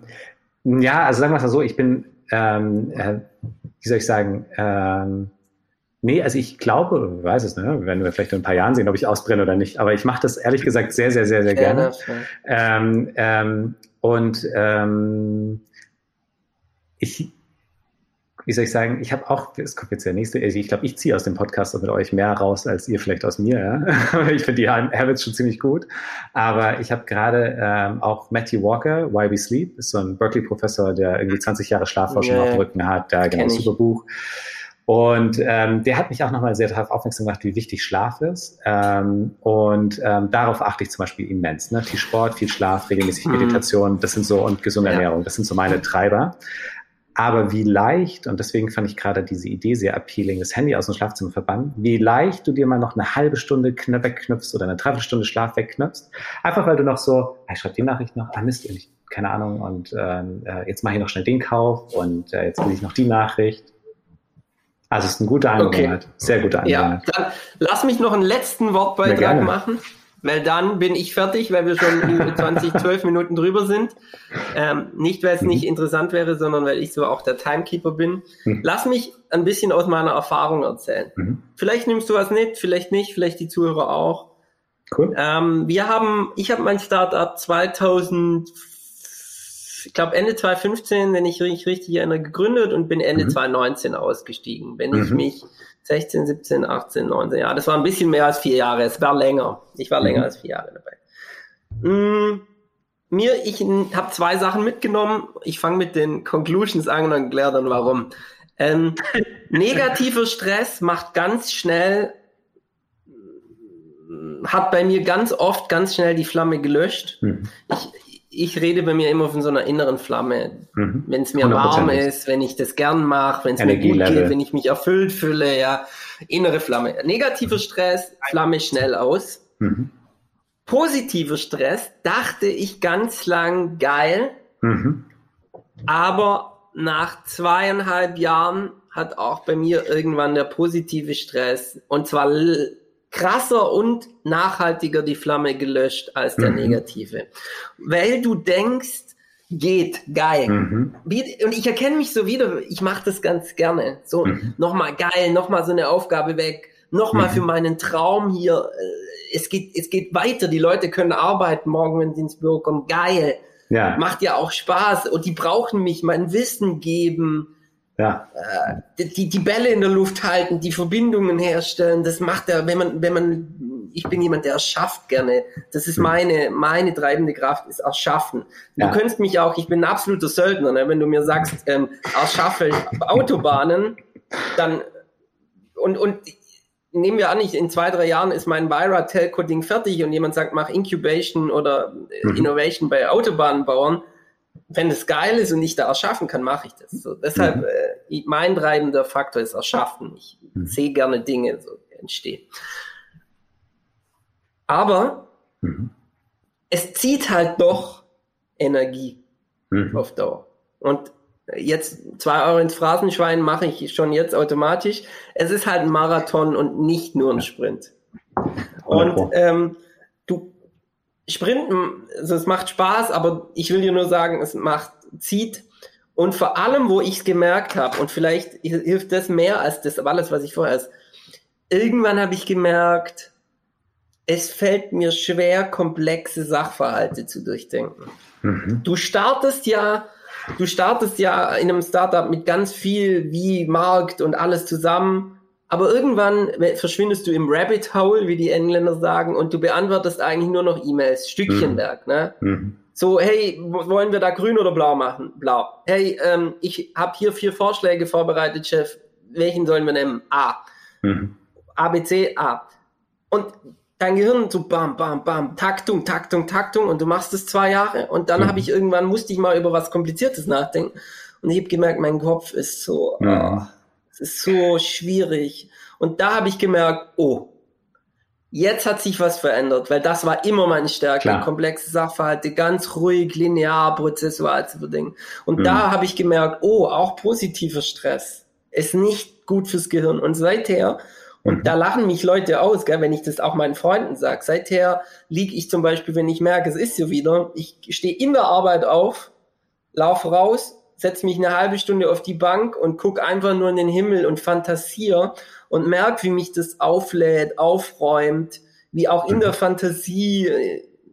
ja, also sagen wir es mal so, ich bin, ähm, äh, wie soll ich sagen, ähm, Nee, also ich glaube, weiß es, ne? werden wir vielleicht in ein paar Jahren sehen, ob ich ausbrenne oder nicht. Aber ich mache das ehrlich gesagt sehr, sehr, sehr, sehr gerne. Ähm, ähm, und ähm, ich, wie soll ich sagen, ich habe auch, es kommt jetzt der nächste, also ich glaube, ich ziehe aus dem Podcast mit euch mehr raus als ihr vielleicht aus mir. Ja? *laughs* ich finde die Habits schon ziemlich gut. Aber ich habe gerade ähm, auch Matthew Walker, Why We Sleep, ist so ein Berkeley-Professor, der irgendwie 20 Jahre Schlafforschung yeah. auf dem Rücken hat, da genau, super Buch. Und ähm, der hat mich auch nochmal sehr darauf aufmerksam gemacht, wie wichtig Schlaf ist. Ähm, und ähm, darauf achte ich zum Beispiel immens. Ne? Viel Sport, viel Schlaf, regelmäßig mhm. Meditation, das sind so und gesunde ja. Ernährung, das sind so meine Treiber. Aber wie leicht, und deswegen fand ich gerade diese Idee sehr appealing, das Handy aus dem Schlafzimmer verbannen, wie leicht du dir mal noch eine halbe Stunde wegknüpfst oder eine Dreiviertelstunde Schlaf wegknüpfst. Einfach weil du noch so, ich schreibe die Nachricht noch, ah Mist, ich, keine Ahnung, und ähm, äh, jetzt mache ich noch schnell den Kauf und äh, jetzt will ich noch die Nachricht also es ist eine gute Angewohnheit. Okay. Sehr gute Angewohnheit. Ja, dann lass mich noch einen letzten Wortbeitrag machen, weil dann bin ich fertig, weil wir schon über 20, 12 Minuten drüber sind. Ähm, nicht, weil es mhm. nicht interessant wäre, sondern weil ich so auch der Timekeeper bin. Mhm. Lass mich ein bisschen aus meiner Erfahrung erzählen. Mhm. Vielleicht nimmst du was mit, vielleicht nicht, vielleicht die Zuhörer auch. Cool. Ähm, wir haben, ich habe mein Startup 2000 ich glaube Ende 2015, wenn ich mich richtig erinnere, gegründet und bin Ende mhm. 2019 ausgestiegen. Wenn mhm. ich mich 16, 17, 18, 19, ja, das war ein bisschen mehr als vier Jahre. Es war länger. Ich war mhm. länger als vier Jahre dabei. Mm, mir, ich habe zwei Sachen mitgenommen. Ich fange mit den Conclusions an und erkläre dann warum. Ähm, *laughs* negativer Stress macht ganz schnell, hat bei mir ganz oft ganz schnell die Flamme gelöscht. Mhm. Ich, ich rede bei mir immer von so einer inneren Flamme. Mhm. Wenn es mir warm ist, wenn ich das gern mache, wenn es mir gut geht, wenn ich mich erfüllt fühle, ja, innere Flamme. Negativer Stress, Flamme schnell aus. Mhm. Positiver Stress, dachte ich ganz lang geil, mhm. aber nach zweieinhalb Jahren hat auch bei mir irgendwann der positive Stress und zwar krasser und nachhaltiger die Flamme gelöscht als der mhm. negative. Weil du denkst, geht, geil. Mhm. Und ich erkenne mich so wieder, ich mache das ganz gerne. So, mhm. nochmal geil, nochmal so eine Aufgabe weg, nochmal mhm. für meinen Traum hier. Äh, es geht, es geht weiter, die Leute können arbeiten morgen, wenn sie ins Büro kommen. Geil. Ja. Macht ja auch Spaß. Und die brauchen mich, mein Wissen geben ja. Äh, die, die Bälle in der Luft halten, die Verbindungen herstellen, das macht er, wenn man, wenn man, ich bin jemand, der erschafft gerne. Das ist hm. meine, meine treibende Kraft, ist erschaffen. Du ja. könntest mich auch, ich bin ein absoluter Söldner, ne? wenn du mir sagst, ähm, erschaffe Autobahnen, dann, und, und nehmen wir an, ich, in zwei, drei Jahren ist mein Vira-Telco-Ding fertig und jemand sagt, mach Incubation oder mhm. Innovation bei Autobahnbauern, wenn es geil ist und ich da erschaffen kann, mache ich das. So, deshalb, mhm. äh, mein treibender Faktor ist Erschaffen. Ich mhm. sehe gerne Dinge so entstehen. Aber mhm. es zieht halt doch Energie mhm. auf Dauer. Und jetzt zwei Euro ins Phrasenschwein mache ich schon jetzt automatisch. Es ist halt ein Marathon und nicht nur ein Sprint. Und ähm, Sprinten, also es macht Spaß, aber ich will dir nur sagen, es macht, zieht. Und vor allem, wo ich es gemerkt habe, und vielleicht hilft das mehr als das alles, was ich vorher ist, irgendwann habe ich gemerkt, es fällt mir schwer, komplexe Sachverhalte zu durchdenken. Mhm. Du startest ja, du startest ja in einem Startup mit ganz viel wie Markt und alles zusammen aber irgendwann verschwindest du im Rabbit Hole, wie die Engländer sagen, und du beantwortest eigentlich nur noch E-Mails, Stückchenwerk. Mhm. Ne? Mhm. So, hey, wollen wir da grün oder blau machen? Blau. Hey, ähm, ich habe hier vier Vorschläge vorbereitet, Chef. Welchen sollen wir nehmen? A. Mhm. A, B, C, A. Und dein Gehirn so bam, bam, bam, Taktung, Taktung, Taktung und du machst es zwei Jahre und dann mhm. habe ich irgendwann, musste ich mal über was Kompliziertes nachdenken und ich habe gemerkt, mein Kopf ist so, ja. oh, ist so schwierig und da habe ich gemerkt, oh, jetzt hat sich was verändert, weil das war immer meine Stärke, Klar. komplexe Sachverhalte, ganz ruhig, linear, prozessual zu verdenken und mhm. da habe ich gemerkt, oh, auch positiver Stress ist nicht gut fürs Gehirn und seither und mhm. da lachen mich Leute aus, gell, wenn ich das auch meinen Freunden sage. Seither liege ich zum Beispiel, wenn ich merke, es ist so wieder, ich stehe in der Arbeit auf, laufe raus, setze mich eine halbe Stunde auf die Bank und gucke einfach nur in den Himmel und fantasiere und merke, wie mich das auflädt, aufräumt, wie auch in mhm. der Fantasie,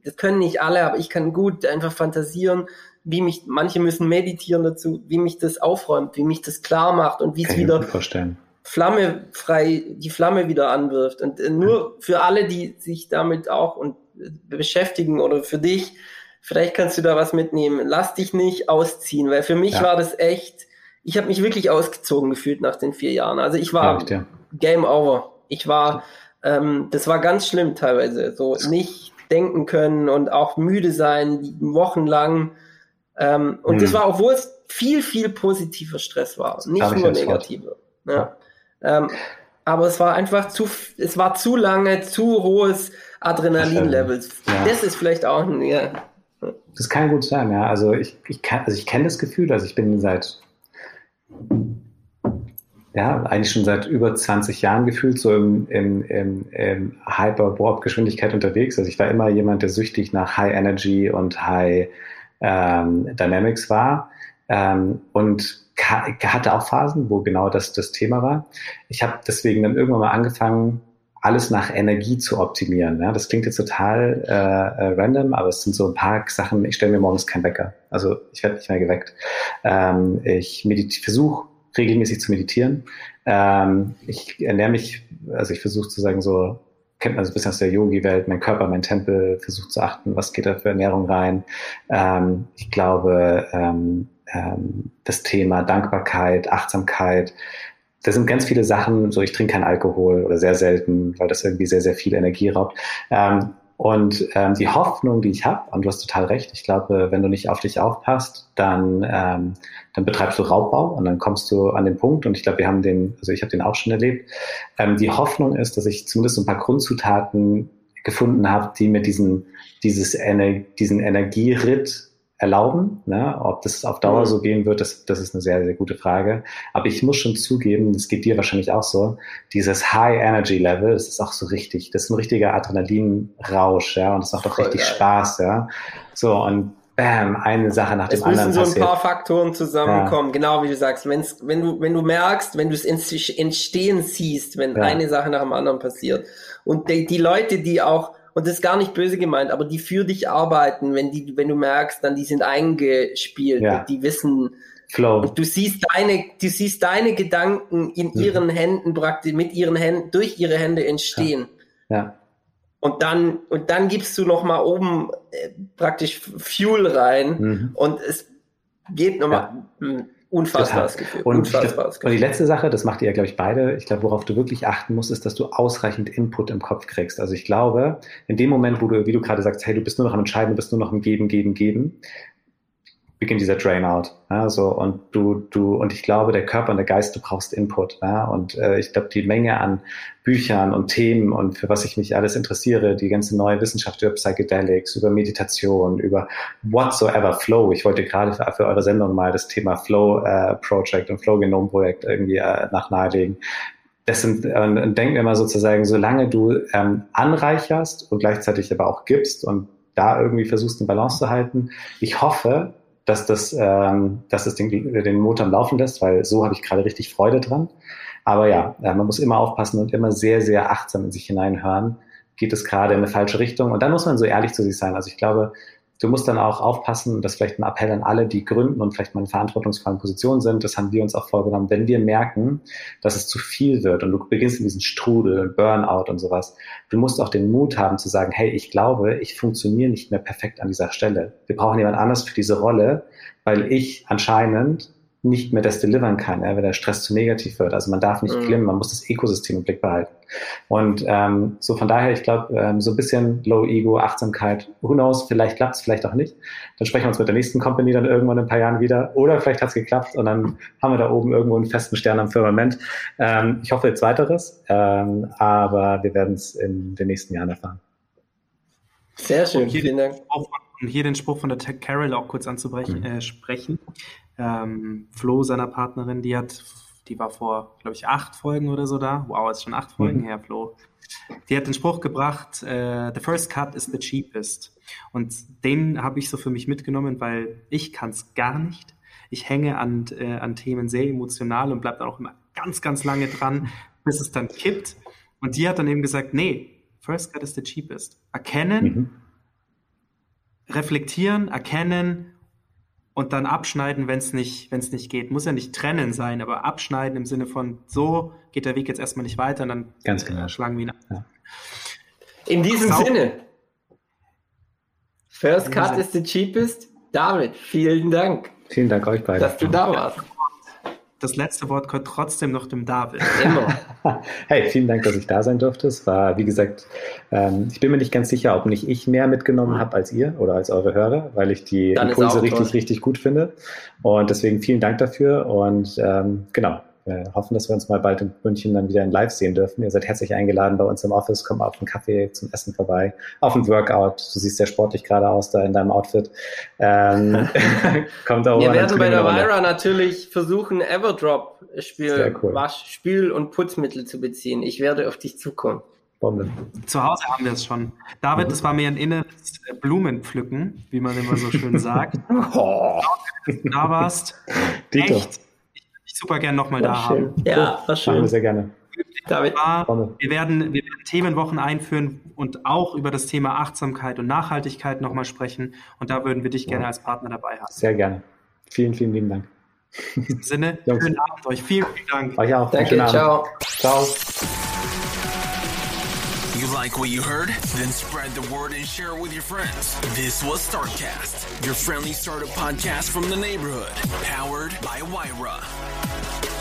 das können nicht alle, aber ich kann gut einfach fantasieren, wie mich, manche müssen meditieren dazu, wie mich das aufräumt, wie mich das klar macht und wie es wieder vorstellen Flamme frei, die Flamme wieder anwirft. Und äh, nur für alle, die sich damit auch und äh, beschäftigen oder für dich, vielleicht kannst du da was mitnehmen. Lass dich nicht ausziehen, weil für mich ja. war das echt, ich habe mich wirklich ausgezogen gefühlt nach den vier Jahren. Also ich war ja, Game Over. Ich war, ähm, das war ganz schlimm teilweise. So nicht denken können und auch müde sein, wochenlang. Ähm, und hm. das war, obwohl es viel, viel positiver Stress war, nicht nur negative. Ja. Ähm, aber es war einfach zu, es war zu lange, zu hohes Adrenalin-Levels. Ja. Das ist vielleicht auch ein, ja. Das kann gut sein, ja. Also ich, ich kann, also ich kenne das Gefühl, also ich bin seit, ja, eigentlich schon seit über 20 Jahren gefühlt so im, im, im, im Hyper-Warp-Geschwindigkeit unterwegs. Also ich war immer jemand, der süchtig nach High Energy und High ähm, Dynamics war. Ähm, und hatte auch Phasen, wo genau das das Thema war. Ich habe deswegen dann irgendwann mal angefangen, alles nach Energie zu optimieren. Ja, das klingt jetzt total äh, äh, random, aber es sind so ein paar Sachen. Ich stelle mir morgens keinen Wecker. Also ich werde nicht mehr geweckt. Ähm, ich versuche regelmäßig zu meditieren. Ähm, ich ernähre mich, also ich versuche zu sagen so, kennt man so ein bisschen aus der Yogi-Welt, mein Körper, mein Tempel, versucht zu achten, was geht da für Ernährung rein. Ähm, ich glaube, ähm, ähm, das Thema Dankbarkeit, Achtsamkeit. Das sind ganz viele Sachen, so ich trinke keinen Alkohol oder sehr selten, weil das irgendwie sehr, sehr viel Energie raubt. Ähm, und ähm, die Hoffnung, die ich habe, und du hast total recht, ich glaube, wenn du nicht auf dich aufpasst, dann, ähm, dann betreibst du Raubbau und dann kommst du an den Punkt, und ich glaube, wir haben den, also ich habe den auch schon erlebt. Ähm, die Hoffnung ist, dass ich zumindest ein paar Grundzutaten gefunden habe, die mir diesen, dieses Ener diesen Energieritt erlauben. Ne? Ob das auf Dauer mhm. so gehen wird, das, das ist eine sehr, sehr gute Frage. Aber ich muss schon zugeben, das geht dir wahrscheinlich auch so, dieses High Energy Level, das ist auch so richtig, das ist ein richtiger Adrenalinrausch, ja, und das macht auch richtig geil. Spaß, ja. So, und bam, eine Sache nach dem anderen. Es müssen so ein paar Faktoren zusammenkommen, ja. genau wie du sagst. Wenn's, wenn du, wenn du merkst, wenn du es entstehen siehst, wenn ja. eine Sache nach dem anderen passiert. Und die, die Leute, die auch und das ist gar nicht böse gemeint, aber die für dich arbeiten, wenn die, wenn du merkst, dann die sind eingespielt, ja. die wissen, Flow. Und du siehst deine, du siehst deine Gedanken in mhm. ihren Händen praktisch, mit ihren Händen, durch ihre Hände entstehen. Ja. ja. Und dann, und dann gibst du noch mal oben äh, praktisch Fuel rein mhm. und es geht nochmal. Ja. Unfassbares Gefühl. Und, Unfassbares Gefühl. und die letzte Sache, das macht ihr ja, glaube ich, beide. Ich glaube, worauf du wirklich achten musst, ist, dass du ausreichend Input im Kopf kriegst. Also ich glaube, in dem Moment, wo du, wie du gerade sagst, hey, du bist nur noch am Entscheiden, du bist nur noch am Geben, Geben, Geben, beginnt dieser Drain-out. Ja, so, und du, du, und ich glaube, der Körper und der Geist, du brauchst Input. Ja, und äh, ich glaube, die Menge an Büchern und Themen und für was ich mich alles interessiere, die ganze neue Wissenschaft über Psychedelics, über Meditation, über whatsoever Flow. Ich wollte gerade für, für eure Sendung mal das Thema Flow äh, Project und Flow Genome Projekt irgendwie äh, nach nahelegen. Das sind, äh, und denken wir mal sozusagen, solange du ähm, anreicherst und gleichzeitig aber auch gibst und da irgendwie versuchst, eine Balance zu halten. Ich hoffe, dass das, ähm, dass das den, den Motor Laufen lässt, weil so habe ich gerade richtig Freude dran. Aber ja, man muss immer aufpassen und immer sehr, sehr achtsam in sich hineinhören. Geht es gerade in eine falsche Richtung? Und dann muss man so ehrlich zu sich sein. Also ich glaube, du musst dann auch aufpassen, das vielleicht ein Appell an alle, die gründen und vielleicht mal in verantwortungsvollen Positionen sind. Das haben wir uns auch vorgenommen. Wenn wir merken, dass es zu viel wird und du beginnst in diesen Strudel, Burnout und sowas, du musst auch den Mut haben zu sagen, hey, ich glaube, ich funktioniere nicht mehr perfekt an dieser Stelle. Wir brauchen jemand anders für diese Rolle, weil ich anscheinend nicht mehr das delivern kann, ja, wenn der Stress zu negativ wird. Also man darf nicht mhm. glimmen, man muss das Ökosystem im Blick behalten. Und ähm, so von daher, ich glaube, ähm, so ein bisschen Low Ego, Achtsamkeit, who knows, vielleicht klappt es, vielleicht auch nicht. Dann sprechen wir uns mit der nächsten Company dann irgendwann in ein paar Jahren wieder. Oder vielleicht hat es geklappt und dann haben wir da oben irgendwo einen festen Stern am Firmament. Ähm, ich hoffe jetzt weiteres, ähm, aber wir werden es in den nächsten Jahren erfahren. Sehr schön, vielen Dank. Um hier den Spruch von der Tech Carol auch kurz anzubrechen, mhm. äh, sprechen. Ähm, Flo, seiner Partnerin, die hat, die war vor, glaube ich, acht Folgen oder so da. Wow, ist schon acht Folgen mhm. her, Flo. Die hat den Spruch gebracht, äh, the first cut is the cheapest. Und den habe ich so für mich mitgenommen, weil ich kann es gar nicht. Ich hänge an, äh, an Themen sehr emotional und bleibe dann auch immer ganz, ganz lange dran, *laughs* bis es dann kippt. Und die hat dann eben gesagt, nee, first cut is the cheapest. Erkennen, mhm. reflektieren, erkennen und dann abschneiden, wenn es nicht, wenn es nicht geht. Muss ja nicht trennen sein, aber abschneiden im Sinne von so geht der Weg jetzt erstmal nicht weiter und dann Ganz genau. Äh, schlagen wir ihn ab. Ja. In diesem Sau Sinne. First cut is the cheapest. David, vielen Dank. Vielen Dank euch beiden. Dass du da warst das letzte Wort gehört trotzdem noch dem David. *laughs* Immer. hey, vielen Dank, dass ich da sein durfte. Es war, wie gesagt, ähm, ich bin mir nicht ganz sicher, ob nicht ich mehr mitgenommen habe als ihr oder als eure Hörer, weil ich die Dann Impulse richtig, richtig gut finde. Und deswegen vielen Dank dafür. Und ähm, genau, wir hoffen, dass wir uns mal bald in München dann wieder in Live sehen dürfen. Ihr seid herzlich eingeladen bei uns im Office. Komm auf einen Kaffee zum Essen vorbei, auf ein Workout. Du siehst sehr sportlich gerade aus da in deinem Outfit. Ähm, *laughs* kommt auch Wir werden bei der Vira natürlich versuchen, Everdrop Spiel, cool. Wasch, Spül- und Putzmittel zu beziehen. Ich werde auf dich zukommen. Bombe. Zu Hause haben wir es schon. David, mhm. das war mir ein inneres Blumenpflücken, wie man immer so schön sagt. *laughs* oh. Da warst. Dito. Echt super gern nochmal da schön. haben. Ja, war schön. wir sehr gerne. David. Wir werden, wir werden Themenwochen einführen und auch über das Thema Achtsamkeit und Nachhaltigkeit nochmal sprechen. Und da würden wir dich gerne als Partner dabei haben. Sehr gerne. Vielen, vielen lieben Dank. In diesem Sinne, schönen Abend euch. Vielen, vielen Dank. Euch auch. Danke, ciao. Ciao. Like what you heard? Then spread the word and share it with your friends. This was Startcast, your friendly startup podcast from the neighborhood, powered by Wyra.